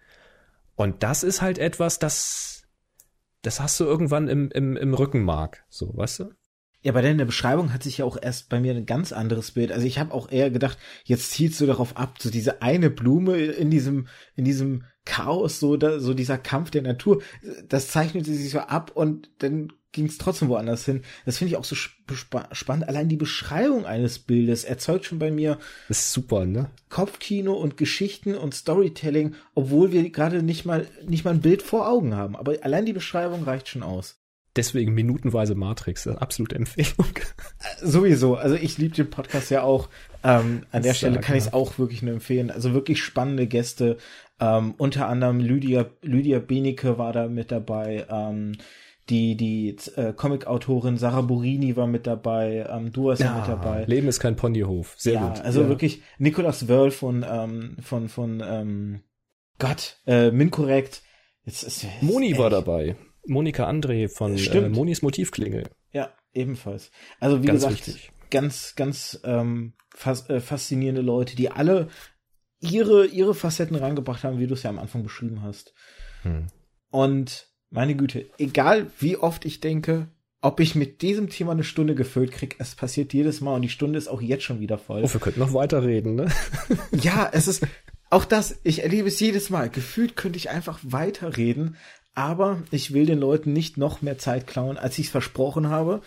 Und das ist halt etwas, das, das hast du irgendwann im, im, im Rückenmark, so, weißt du? Ja, bei deiner Beschreibung hat sich ja auch erst bei mir ein ganz anderes Bild. Also ich habe auch eher gedacht, jetzt zielst du darauf ab, so diese eine Blume in diesem in diesem Chaos, so da, so dieser Kampf der Natur, das zeichnete sich so ab und dann ging es trotzdem woanders hin. Das finde ich auch so sp spannend. Allein die Beschreibung eines Bildes erzeugt schon bei mir das ist super, ne? Kopfkino und Geschichten und Storytelling, obwohl wir gerade nicht mal nicht mal ein Bild vor Augen haben. Aber allein die Beschreibung reicht schon aus. Deswegen minutenweise Matrix, absolute Empfehlung. Sowieso, also ich liebe den Podcast ja auch. Ähm, an der Stelle kann ich es auch wirklich nur empfehlen. Also wirklich spannende Gäste. Ähm, unter anderem Lydia, Lydia Benecke war da mit dabei. Ähm, die die äh, Comic-Autorin Sarah Burini war mit dabei. Ähm, du warst ja, mit dabei. Leben ist kein Ponyhof. Sehr ja, gut. Also ja. wirklich Nicolas Wörl von ähm, von von ähm, Gott, äh, Minkorrekt. Jetzt ist, Moni war dabei. Monika André von äh, Monis Motivklingel. Ja, ebenfalls. Also wie ganz gesagt, wichtig. ganz, ganz ähm, fas äh, faszinierende Leute, die alle ihre, ihre Facetten reingebracht haben, wie du es ja am Anfang beschrieben hast. Hm. Und meine Güte, egal wie oft ich denke, ob ich mit diesem Thema eine Stunde gefüllt krieg, es passiert jedes Mal und die Stunde ist auch jetzt schon wieder voll. Oh, wir könnten noch weiterreden, ne? ja, es ist auch das, ich erlebe es jedes Mal. Gefühlt könnte ich einfach weiterreden, aber ich will den Leuten nicht noch mehr Zeit klauen, als ich es versprochen habe.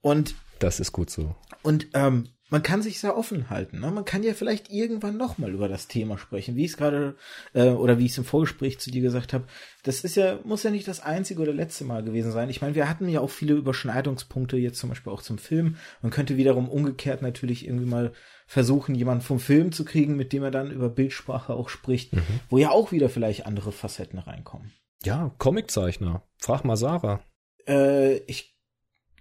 Und das ist gut so. Und ähm, man kann sich sehr offen halten. Ne? Man kann ja vielleicht irgendwann noch mal über das Thema sprechen, wie ich es gerade äh, oder wie ich es im Vorgespräch zu dir gesagt habe. Das ist ja muss ja nicht das einzige oder letzte Mal gewesen sein. Ich meine, wir hatten ja auch viele Überschneidungspunkte jetzt zum Beispiel auch zum Film. Man könnte wiederum umgekehrt natürlich irgendwie mal versuchen, jemanden vom Film zu kriegen, mit dem er dann über Bildsprache auch spricht, mhm. wo ja auch wieder vielleicht andere Facetten reinkommen. Ja, Comiczeichner. Frag mal Sarah. Äh, ich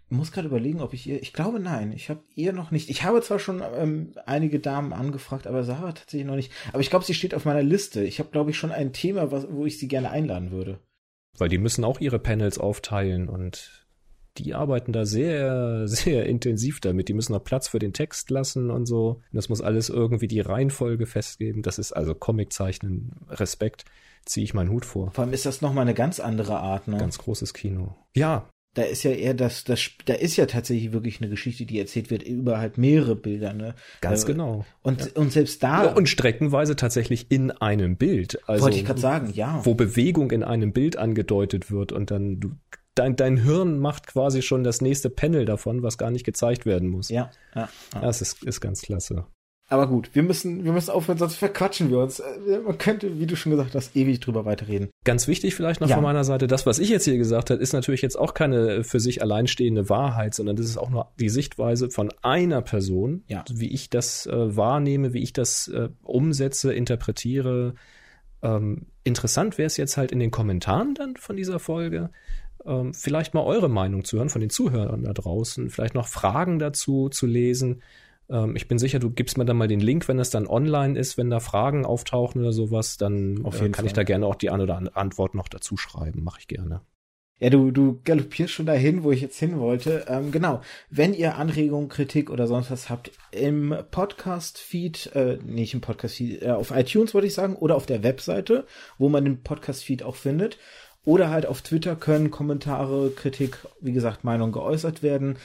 muss gerade überlegen, ob ich ihr. Ich glaube nein. Ich habe ihr noch nicht. Ich habe zwar schon ähm, einige Damen angefragt, aber Sarah tatsächlich noch nicht. Aber ich glaube, sie steht auf meiner Liste. Ich habe, glaube ich, schon ein Thema, was, wo ich sie gerne einladen würde. Weil die müssen auch ihre Panels aufteilen und die arbeiten da sehr, sehr intensiv damit. Die müssen noch Platz für den Text lassen und so. Das muss alles irgendwie die Reihenfolge festgeben. Das ist also Comiczeichnen, Respekt ziehe ich meinen Hut vor. Vor allem ist das nochmal eine ganz andere Art, ne? Ganz großes Kino. Ja. Da ist ja eher das, das, da ist ja tatsächlich wirklich eine Geschichte, die erzählt wird über halt mehrere Bilder, ne? Ganz äh, genau. Und, ja. und selbst da. Ja, und streckenweise tatsächlich in einem Bild. Also, wollte ich gerade sagen, ja. Wo Bewegung in einem Bild angedeutet wird und dann du, dein, dein Hirn macht quasi schon das nächste Panel davon, was gar nicht gezeigt werden muss. Ja, ja. ja. Das ist, ist ganz klasse. Aber gut, wir müssen, wir müssen aufhören, sonst verquatschen wir uns. Äh, man könnte, wie du schon gesagt hast, ewig drüber weiterreden. Ganz wichtig vielleicht noch ja. von meiner Seite, das, was ich jetzt hier gesagt habe, ist natürlich jetzt auch keine für sich alleinstehende Wahrheit, sondern das ist auch nur die Sichtweise von einer Person, ja. wie ich das äh, wahrnehme, wie ich das äh, umsetze, interpretiere. Ähm, interessant wäre es jetzt halt in den Kommentaren dann von dieser Folge, ähm, vielleicht mal eure Meinung zu hören von den Zuhörern da draußen, vielleicht noch Fragen dazu zu lesen ähm, ich bin sicher, du gibst mir dann mal den Link, wenn das dann online ist, wenn da Fragen auftauchen oder sowas, dann Auf äh, jeden äh, kann Fall. ich da gerne auch die eine oder andere Antwort noch dazu schreiben. Mache ich gerne. Ja, du, du galoppierst schon dahin, wo ich jetzt hin wollte. Ähm, genau. Wenn ihr Anregungen, Kritik oder sonst was habt, im Podcast-Feed, äh, nicht im Podcast-Feed, äh, auf iTunes würde ich sagen, oder auf der Webseite, wo man den Podcast-Feed auch findet. Oder halt auf Twitter können Kommentare, Kritik, wie gesagt, Meinung geäußert werden.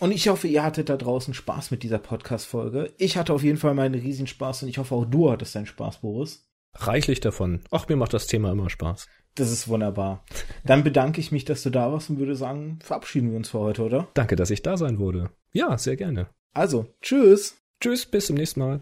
Und ich hoffe, ihr hattet da draußen Spaß mit dieser Podcast-Folge. Ich hatte auf jeden Fall meinen riesen Spaß und ich hoffe auch du hattest deinen Spaß, Boris. Reichlich davon. Ach, mir macht das Thema immer Spaß. Das ist wunderbar. Dann bedanke ich mich, dass du da warst und würde sagen, verabschieden wir uns für heute, oder? Danke, dass ich da sein wurde. Ja, sehr gerne. Also, tschüss. Tschüss, bis zum nächsten Mal.